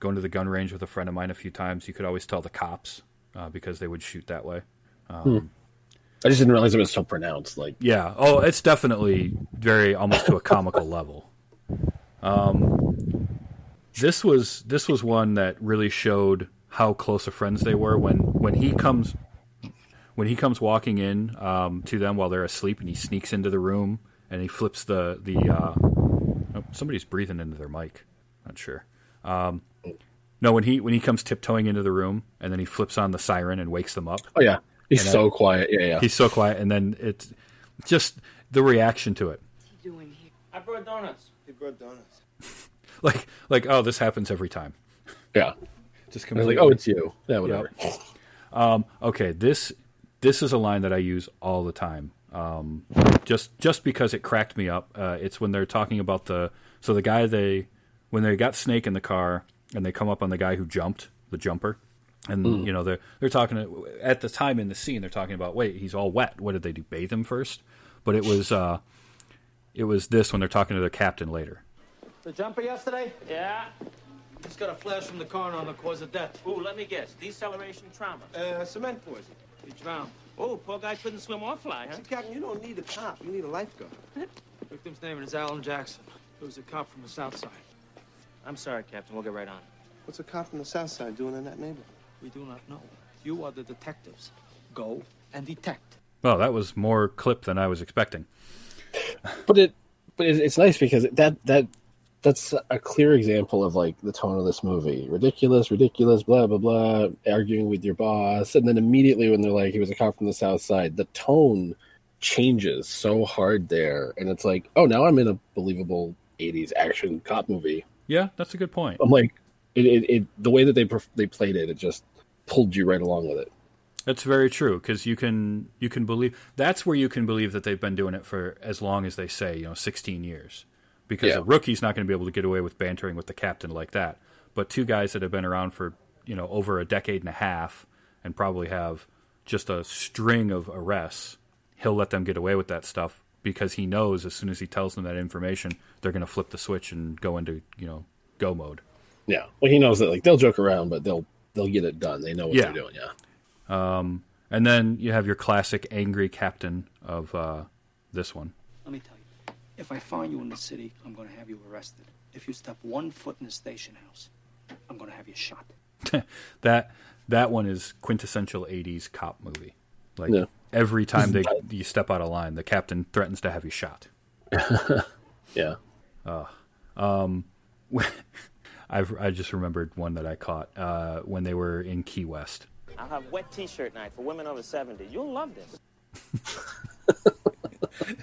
going to the gun range with a friend of mine a few times, you could always tell the cops uh, because they would shoot that way. I just didn't realize it was so pronounced. Like Yeah. Oh, it's definitely very almost to a comical level. Um, this was this was one that really showed how close of friends they were when when he comes when he comes walking in um, to them while they're asleep and he sneaks into the room and he flips the the uh, oh, somebody's breathing into their mic. Not sure. Um, no, when he when he comes tiptoeing into the room and then he flips on the siren and wakes them up. oh yeah, he's And I- so quiet. Yeah, yeah. He's so quiet, and then it's just the reaction to it. What's he doing here? I brought donuts. He brought donuts. Like, like, oh, this happens every time. yeah. Just I was completely. like, oh, it's you. Yeah, whatever. Um, okay. This this is a line that I use all the time. Um, just just because it cracked me up. Uh, it's when they're talking about the so the guy they when they got Snake in the car and they come up on the guy who jumped the jumper. And you know they're they're talking at the time in the scene they're talking about wait he's all wet what did they do bathe him first but it was uh, it was this when they're talking to their captain later The jumper yesterday? Yeah. Just got a flash from the coroner on the cause of death. Ooh, let me guess. Deceleration trauma. Uh, cement poison. He drowned. Oh, poor guy couldn't swim or fly, huh? See, Captain, you don't need a cop. You need a lifeguard. Victim's name is Alan Jackson. He was a cop from the south side. I'm sorry, Captain. We'll get right on. it. What's a cop from the south side doing in that neighborhood? We do not know. You are the detectives. Go and detect. well that was more clip than I was expecting But it, but it, it's nice because that that that's a clear example of like the tone of this movie. Ridiculous, ridiculous, blah blah blah. Arguing with your boss, and then immediately when they're like, he was a cop from the south side, the tone changes so hard there, and it's like, oh, now I'm in a believable '80s action cop movie. yeah that's a good point I'm like, it, it, it the way that they they played it, it just pulled you right along with it. That's very true because you can you can believe that's where you can believe that they've been doing it for as long as they say, you know, 16 years. Because Yeah. a rookie's not going to be able to get away with bantering with the captain like that. but two guys that have been around for you know over a decade and a half and probably have just a string of arrests, he'll let them get away with that stuff because he knows as soon as he tells them that information, they're going to flip the switch and go into you know go mode. Yeah. Well, he knows that like they'll joke around, but they'll they'll get it done. They know what Yeah. they're doing. Yeah. Um, and then you have your classic angry captain of uh, this one. Let me tell you, if I find you in the city, I'm going to have you arrested. If you step one foot in the station house, I'm going to have you shot. that that one is quintessential '80s cop movie. Like Yeah. every time they you step out of line, the captain threatens to have you shot. Yeah. Uh, um, I've I just remembered one that I caught uh, when they were in Key West. I'll have wet T-shirt night for women over 70. You'll love this.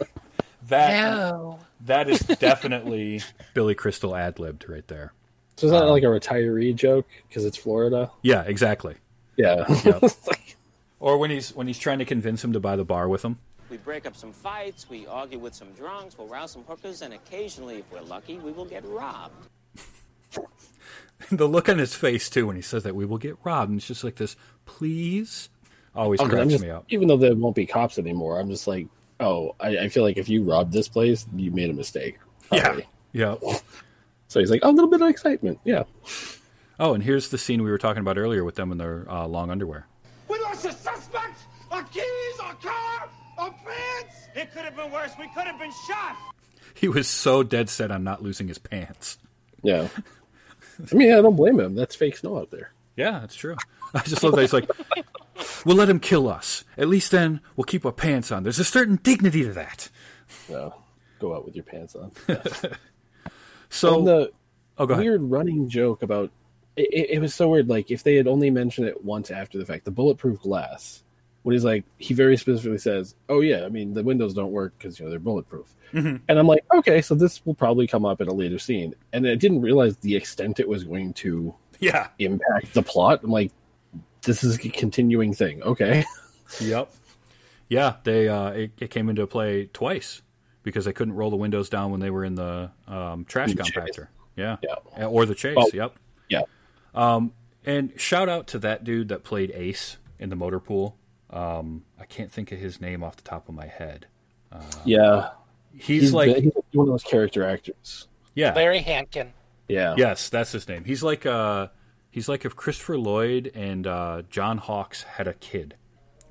That No. that is definitely Billy Crystal ad libbed right there. So is that Um, like a retiree joke because it's Florida? Yeah, exactly. Yeah. Yep. or when he's when he's trying to convince him to buy the bar with him. We break up some fights, we argue with some drunks, we'll rouse some hookers, and occasionally, if we're lucky, we will get robbed. the look on his face too when he says that we will get robbed, and it's just like this. Please, always Okay, cracks just- me up. Even though there won't be cops anymore, I'm just like, oh, I, I feel like if you robbed this place, you made a mistake. Yeah, yeah. So he's like, oh, a little bit of excitement. Yeah. Oh, and here's the scene we were talking about earlier with them in their uh, long underwear. We lost a suspect, our keys, our car, our pants. It could have been worse. We could have been shot. He was so dead set on not losing his pants. Yeah. I mean, I don't blame him. That's fake snow out there. Yeah, that's true. I just love that he's like, "We'll let him kill us. At least then we'll keep our pants on." There's a certain dignity to that. No. Go out with your pants on. So And the oh, weird running joke about it, it was so weird. Like if they had only mentioned it once after the fact, the bulletproof glass. When he's like, he very specifically says, "Oh yeah, I mean the windows don't work because you know they're bulletproof." Mhm. And I'm like, okay, so this will probably come up in a later scene. And I didn't realize the extent it was going to Yeah. impact the plot. I'm like, this is a continuing thing. Okay. Yep. Yeah, they uh, it, it came into play twice because they couldn't roll the windows down when they were in the um, trash the compactor. Yeah. Yeah. Or the chase. Oh. Yep. Yeah. Um, and shout out to that dude that played Ace in the motor pool. Um, I can't think of his name off the top of my head. Uh, Yeah. he's, like he's one of those character actors. yeah, Larry Hankin. Yeah. yes, that's his name. He's like uh, he's like if Christopher Lloyd and uh, John Hawkes had a kid,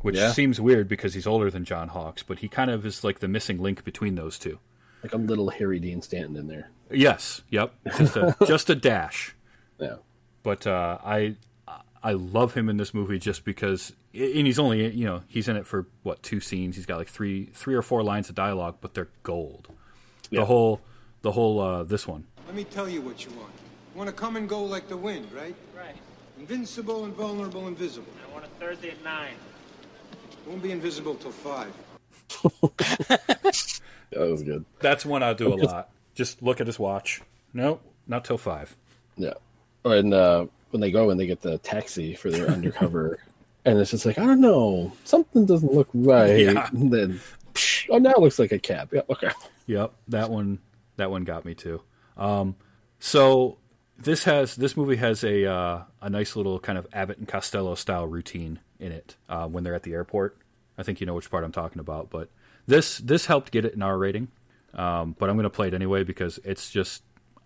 which Yeah. seems weird because he's older than John Hawkes, but he kind of is like the missing link between those two. Like a little Harry Dean Stanton in there. Yes, yep, just a just a dash. Yeah. But uh, I I love him in this movie just because, and he's only you know he's in it for what two scenes. He's got like three three or four lines of dialogue, but they're gold. Yeah. The whole the whole uh, this one. Let me tell you what you want. You want to come and go like the wind, right? Right. Invincible, invulnerable, invisible. I want a Thursday at 9. Won't be invisible till five. That was good. That's one I do a lot. Just look at his watch. No, not till five. Yeah. Or and uh, when they go and they get the taxi for their undercover, and it's just like I don't know, something doesn't look right. Yeah. And then, psh, oh, now it looks like a cab. Yeah. Okay. Yep, that one that one got me too. Um, so this has this movie has a uh, a nice little kind of Abbott and Costello style routine in it uh, when they're at the airport. I think you know which part I'm talking about, but this this helped get it an R rating. Um, but I'm going to play it anyway because it's just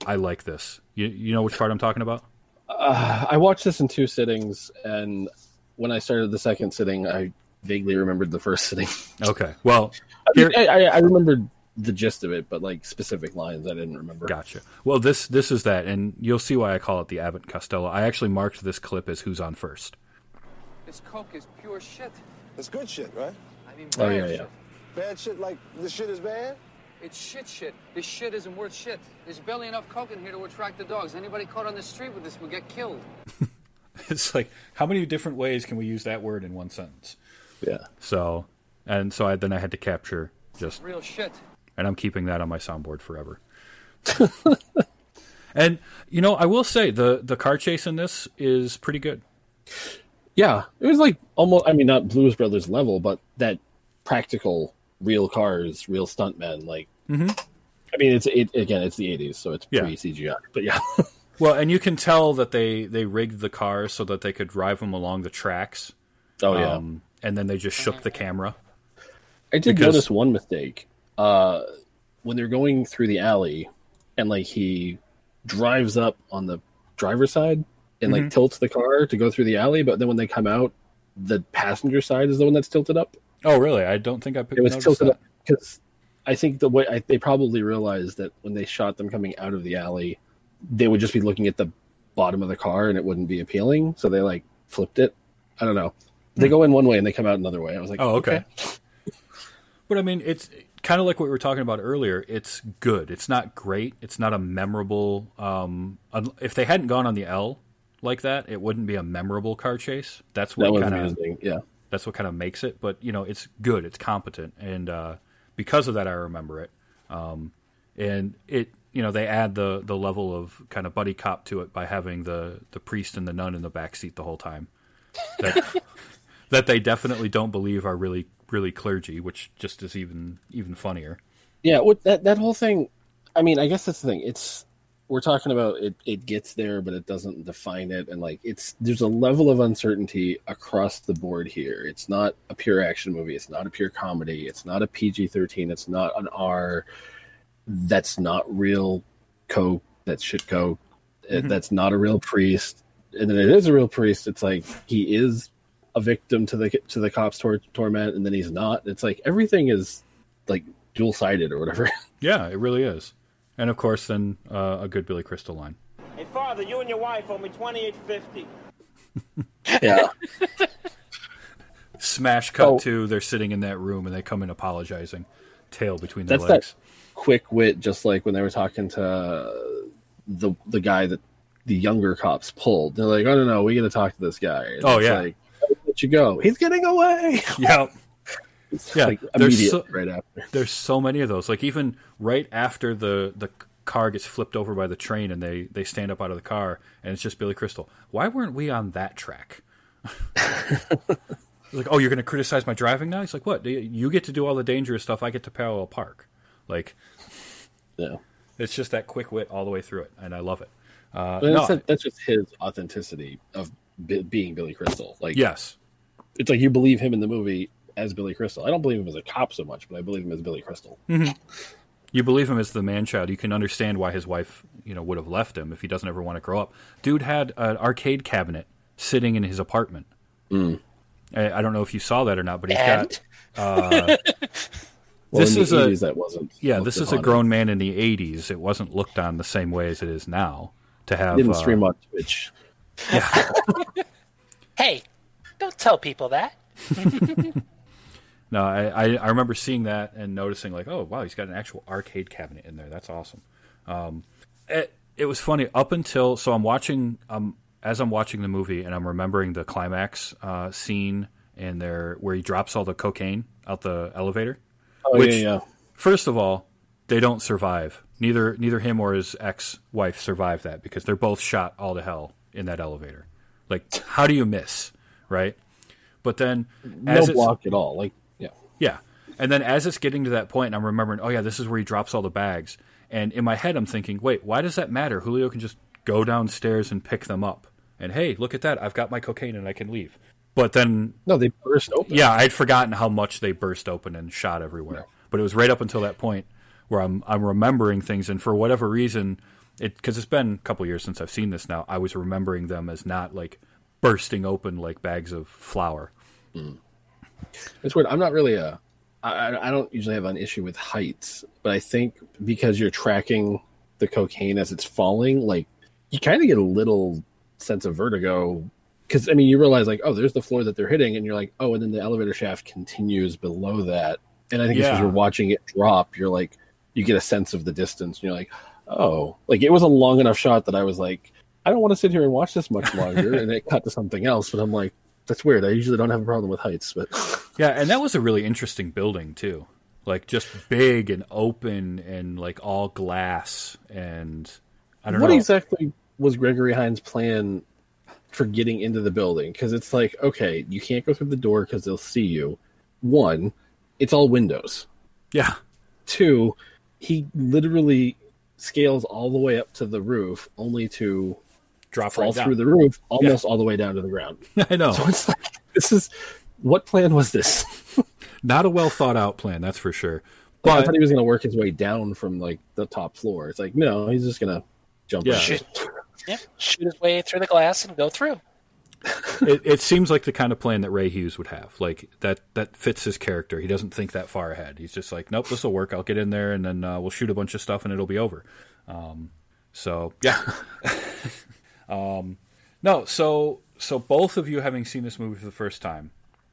I like this. You you know which part I'm talking about? Uh, I watched this in two sittings, and when I started the second sitting, I vaguely remembered the first sitting. Okay, well I, mean, I, I, I remembered the gist of it, but like specific lines, I didn't remember. Gotcha. Well, this this is that, and you'll see why I call it the Abbott Costello. I actually marked this clip as who's on first. This coke is pure shit. It's good shit, right? I mean, Oh bad yeah, shit. yeah. Bad shit like this shit is bad? It's shit shit. This shit isn't worth shit. There's barely enough coke in here to attract the dogs. Anybody caught on the street with this will get killed. It's like how many different ways can we use that word in one sentence? Yeah. So, and so I then I had to capture just, Real shit. and I'm keeping that on my soundboard forever. and you know, I will say the the car chase in this is pretty good. Yeah, it was like almost. I mean, not Blues Brothers level, but that practical, real cars, real stuntmen. Like, mm-hmm. I mean, it's it again. It's the '80s, so it's Yeah. pre CGI. But yeah, Well, and you can tell that they they rigged the cars so that they could drive them along the tracks. Oh, yeah. and then they just shook the camera. I did Because- notice one mistake. Uh, when they're going through the alley, and like he drives up on the driver's side and like Mhm. tilts the car to go through the alley, but then when they come out, the passenger side is the one that's tilted up. Oh, really? I don't think I picked It was tilted that. up because I think the way I, they probably realized that when they shot them coming out of the alley, they would just be looking at the bottom of the car and it wouldn't be appealing. So they like flipped it. I don't know. They go in one way and they come out another way. I was like, Oh, okay. But I mean, it's kind of like what we were talking about earlier. It's good. It's not great. It's not a memorable. Um, if they hadn't gone on the L like that, it wouldn't be a memorable car chase. That's what was kind of. Yeah. That's what kind of makes it. But you know, it's good. It's competent, and uh, because of that, I remember it. Um, and it, you know, they add the the level of kind of buddy cop to it by having the the priest and the nun in the back seat the whole time. That, that they definitely don't believe are really really clergy, which just is even even funnier. Yeah, that that whole thing. I mean, I guess that's the thing. It's we're talking about it. It gets there, but it doesn't define it, and like it's there's a level of uncertainty across the board here. It's not a pure action movie. It's not a pure comedy. It's not a PG thirteen. It's not an R. That's not real coke. That's shit coke. It- Mhm. That's not a real priest. And then it is a real priest. It's like he is a victim to the to the cops' tor- torment, and then he's not. It's like everything is like dual sided or whatever. Yeah, it really is. And of course, then uh, a good Billy Crystal line. Hey, father, you and your wife owe me twenty-eight fifty. yeah. Smash cut Oh. to they're sitting in that room and they come in apologizing, tail between their That's legs. that quick wit, just like when they were talking to the the guy that the younger cops pulled. They're like, "Oh no, no, we got to talk to this guy." And Oh, it's yeah. like, let you go. He's getting away. Yep. It's yeah, like there's so, right after. There's so many of those. Like even right after the the car gets flipped over by the train and they they stand up out of the car and it's just Billy Crystal. Why weren't we on that track? like, oh, you're going to criticize my driving now? He's like, what? You get to do all the dangerous stuff. I get to parallel park. Like, yeah, it's just that quick wit all the way through it, and I love it. Uh, But no, that's, that's just his authenticity of be, being Billy Crystal. Like, yes, it's like you believe him in the movie as Billy Crystal. I don't believe him as a cop so much, but I believe him as Billy Crystal. Mhm. You believe him as the man child. You can understand why his wife, you know, would have left him if he doesn't ever want to grow up. Dude had an arcade cabinet sitting in his apartment. Mm. I, I don't know if you saw that or not, but he's And? got. Uh, Well, this in the is a 80s that wasn't yeah. This is a upon grown man in the '80s. It wasn't looked on the same way as it is now. To have Didn't uh, stream on Twitch. Hey, don't tell people that. No, I, I, I remember seeing that and noticing like, oh wow, he's got an actual arcade cabinet in there. That's awesome. Um, it, it was funny up until so I'm watching um as I'm watching the movie and I'm remembering the climax uh, scene and there where he drops all the cocaine out the elevator. Oh, which, yeah, yeah. First of all, they don't survive. Neither neither him or his ex wife survive that because they're both shot all to hell in that elevator. Like, how do you miss, right? But then, No block at all. Like, yeah. yeah. And then as it's getting to that point, and I'm remembering, oh, yeah, this is where he drops all the bags. And in my head, I'm thinking, wait, why does that matter? Julio can just go downstairs and pick them up. And hey, look at that. I've got my cocaine and I can leave. But then. No, they burst open. Yeah, I'd forgotten how much they burst open and shot everywhere. But it was right up until that point where I'm, I'm remembering things. And for whatever reason, it because it's been a couple years since I've seen this now, I was remembering them as not like bursting open like bags of flour. Mm. It's weird. I'm not really a. I, I don't usually have an issue with heights, but I think because you're tracking the cocaine as it's falling, like you kind of get a little sense of vertigo. Because I mean, you realize like, oh, there's the floor that they're hitting, and you're like, oh, and then the elevator shaft continues below that. And I think Yeah. you're watching it drop, you're like, you get a sense of the distance, and you're like, oh, like it was a long enough shot that I was like, I don't want to sit here and watch this much longer, and it cut to something else. But I'm like, that's weird. I usually don't have a problem with heights, but Yeah, and that was a really interesting building too. Like just big and open and like all glass and I don't what know. What exactly was Gregory Hines' plan for getting into the building? Because it's like, okay, you can't go through the door because they'll see you. One, it's all windows. Yeah. Two, he literally scales all the way up to the roof, only to Drop fall right down. through the roof, almost all the way down to the ground. I know. So it's like this is what plan was this? Not a well thought out plan, that's for sure. Like, I thought he was going to work his way down from like the top floor. It's like no, he's just going to jump. Yeah. out. Shoot, yeah, shoot his way through the glass and go through. it, it seems like the kind of plan that Ray Hughes would have. Like that that fits his character. He doesn't think that far ahead. He's just like, nope, this will work. I'll get in there and then uh, we'll shoot a bunch of stuff and it'll be over. Um, so yeah. um, no, so so both of you having seen this movie for the first time,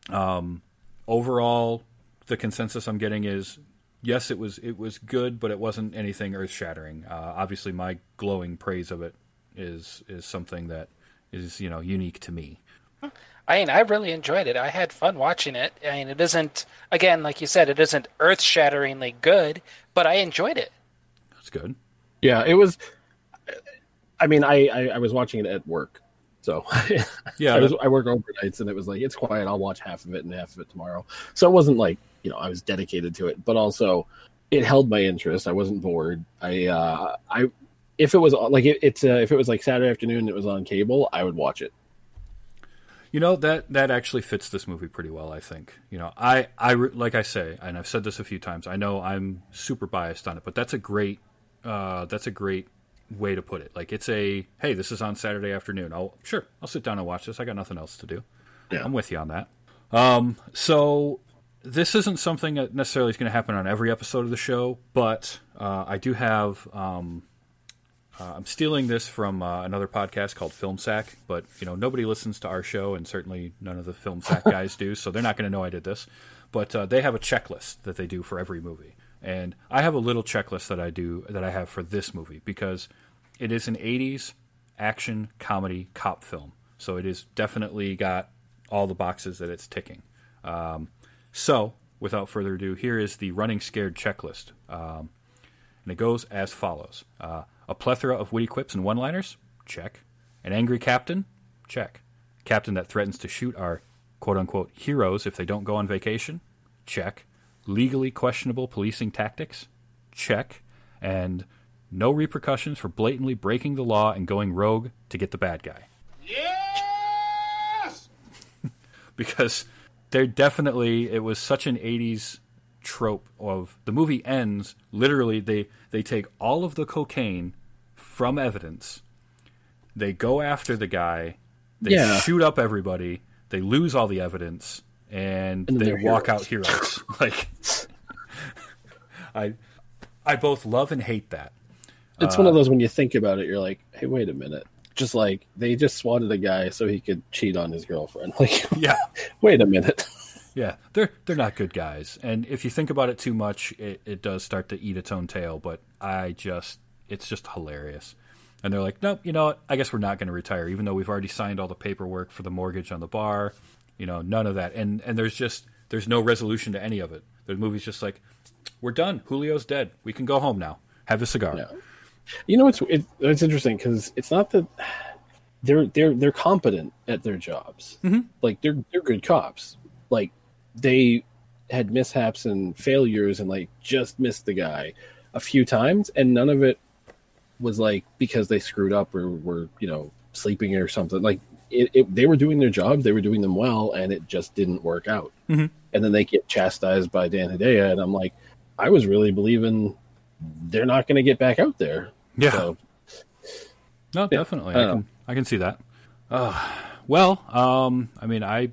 um, overall, the consensus I'm getting is yes, it was it was good, but it wasn't anything earth shattering. Uh, obviously, my glowing praise of it is is something that is you know unique to me. I mean, I really enjoyed it. I had fun watching it. I mean, it isn't again, like you said, it isn't earth-shatteringly good, but I enjoyed it. That's good. Yeah, it was. I mean, I, I, I was watching it at work, so Yeah, I, was, that- I work overnights, and it was like it's quiet. I'll watch half of it and half of it tomorrow. So it wasn't like you know I was dedicated to it, but also it held my interest. I wasn't bored. I uh, I if it was like it, it's uh, if it was like Saturday afternoon, and it was on cable, I would watch it. You know that that actually fits this movie pretty well. I think. You know, I I like I say, and I've said this a few times. I know I'm super biased on it, but that's a great uh, that's a great way to put it. Like it's a hey, this is on Saturday afternoon. I'll sure I'll sit down and watch this. I got nothing else to do. Yeah. I'm with you on that. Um, so this isn't something that necessarily is going to happen on every episode of the show, but uh, I do have. Um, uh, I'm stealing this from uh, another podcast called Film Sack, but you know nobody listens to our show, and certainly none of the Film Sack guys do, so they're not going to know I did this. But uh, they have a checklist that they do for every movie, and I have a little checklist that I do that I have for this movie because it is an '80s action comedy cop film, so it is definitely got all the boxes that it's ticking. Um, so, without further ado, here is the running scared checklist. Um, and it goes as follows uh, A plethora of witty quips and one liners? Check. An angry captain? Check. Captain that threatens to shoot our quote unquote heroes if they don't go on vacation? Check. Legally questionable policing tactics? Check. And no repercussions for blatantly breaking the law and going rogue to get the bad guy. Yes! because there definitely it was such an 80s trope of the movie ends literally they they take all of the cocaine from evidence they go after the guy they Yeah. shoot up everybody they lose all the evidence and, And they walk heroes. out heroes like i i both love and hate that It's one of uh, those when you think about it, you're like, hey, wait a minute. Just like they just swatted a guy so he could cheat on his girlfriend. Like, yeah wait a minute. Yeah, they're they're not good guys, and if you think about it too much, it, it does start to eat its own tail. But I just, it's just hilarious. And they're like, nope, you know what? I guess we're not going to retire, even though we've already signed all the paperwork for the mortgage on the bar. You know, none of that, and and there's just there's no resolution to any of it. The movie's just like, we're done. Julio's dead. We can go home now. Have a cigar. Yeah. You know, it's it, it's interesting because it's not that they're they're they're competent at their jobs. Mhm. Like they're they're good cops. Like they had mishaps and failures and like just missed the guy a few times, and none of it was like because they screwed up or were you know sleeping or something. Like it, it they were doing their job, they were doing them well, and it just didn't work out. Mhm. And then they get chastised by Dan Hedaya, and I'm like, I was really believing they're not going to get back out there. Yeah. So, No, Yeah, definitely. I I, can I can see that. Uh, well, um, I mean, I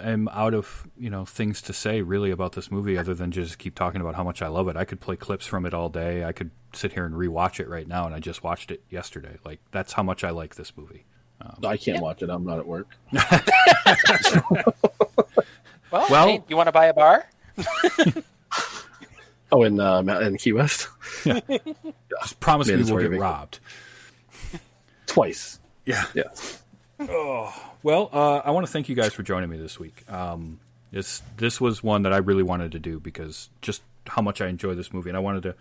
am out of you know things to say really about this movie other than just keep talking about how much I love it. I could play clips from it all day. I could sit here and rewatch it right now, and I just watched it yesterday. Like that's how much I like this movie. I can't watch it. I'm not at work. Well, Well- hey, you want to buy a bar? Oh, in uh, Mount- in Key West, Just promise me we'll Mandatory get vacation. robbed. twice. Yeah. Yeah. oh Well, uh, I want to thank you guys for joining me this week. Um, this this was one that I really wanted to do because just how much I enjoy this movie, and I wanted to,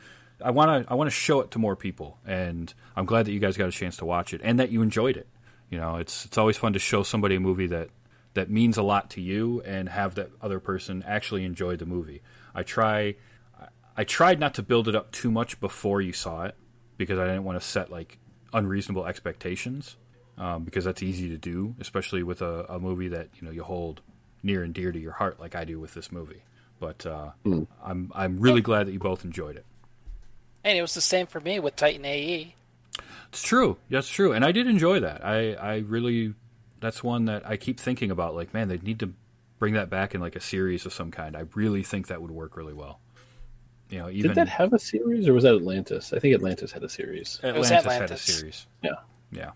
I want to, I want to show it to more people, and I'm glad that you guys got a chance to watch it and that you enjoyed it. You know, it's it's always fun to show somebody a movie that that means a lot to you and have that other person actually enjoy the movie. I try, I tried not to build it up too much before you saw it because I didn't want to set like unreasonable expectations um, because that's easy to do, especially with a, a movie that you know you hold near and dear to your heart, like I do with this movie. But uh, Mm. I'm I'm really glad that you both enjoyed it. And it was the same for me with Titan. AE. It's true. That's true. And I did enjoy that. I, I really, that's one that I keep thinking about. Like, man, they need to bring that back in like a series of some kind. I really think that would work really well. You know, even Did that have a series, or was that Atlantis? I think Atlantis had a series. Atlantis, was had a series. Yeah, Yeah.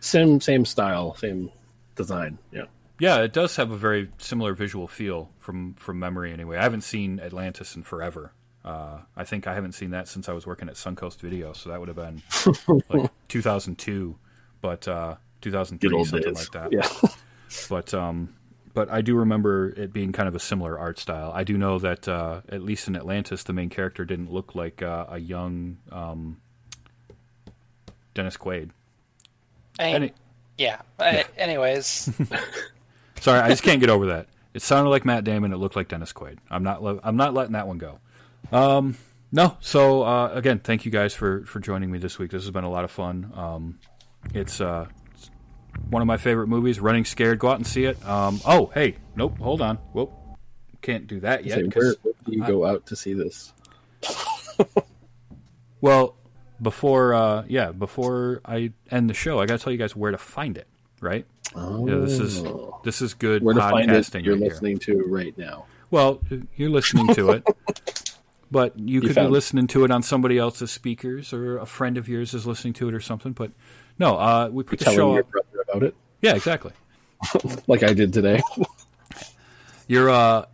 same same style, same design. Yeah, Yeah, it does have a very similar visual feel from from memory. Anyway, I haven't seen Atlantis in forever. Uh, I think I haven't seen that since I was working at Suncoast Video, so that would have been like 2002, but uh, 2003, something days. like that. Yeah. but um, but I do remember it being kind of a similar art style. I do know that uh, at least in Atlantis, the main character didn't look like uh, a young um, Dennis Quaid. I- Any- yeah. I- anyways, Sorry, I just can't get over that. It sounded like Matt Damon. It looked like Dennis Quaid. I'm not. le- I'm not letting that one go. Um, no. So uh, again, thank you guys for for joining me this week. This has been a lot of fun. Um, it's uh, it's one of my favorite movies. Running Scared. Go out and see it. Um, oh, hey, nope. Hold on. Whoop. Can't do that yet. Say, where, where do you go out to see this? Well, before uh, yeah, before I end the show, I got to tell you guys where to find it. Right? Oh, Yeah, this is this is good where to find it. podcasting. You're right here. listening to right now. Well, you're listening to it, but you, could be found it. listening to it on somebody else's speakers, or a friend of yours is listening to it, or something. But no, uh, we put the show your up. brother about it, Yeah, exactly. like I did today. Your uh,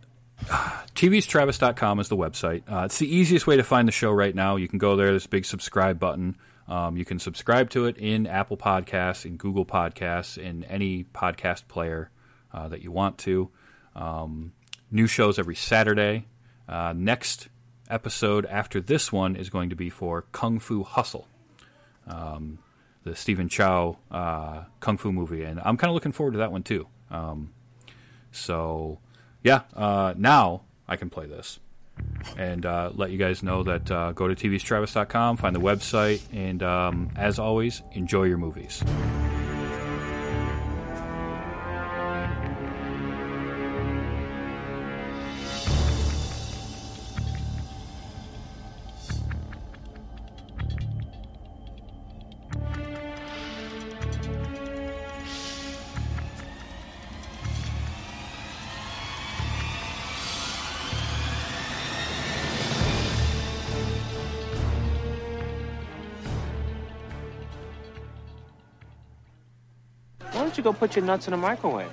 tvstravis.com is the website. Uh, it's the easiest way to find the show right now. You can go there. There's a big subscribe button. Um, you can subscribe to it in Apple Podcasts, in Google Podcasts, in any podcast player uh, that you want to. Um, new shows every Saturday. Uh, next episode after this one is going to be for Kung Fu Hustle, um, the Stephen Chow uh, Kung Fu movie, and I'm kind of looking forward to that one too. Um, so, yeah, uh, now I can play this and uh, let you guys know that uh, go to tvstravis.com, find the website, and um, as always, enjoy your movies. Put your nuts in the microwave?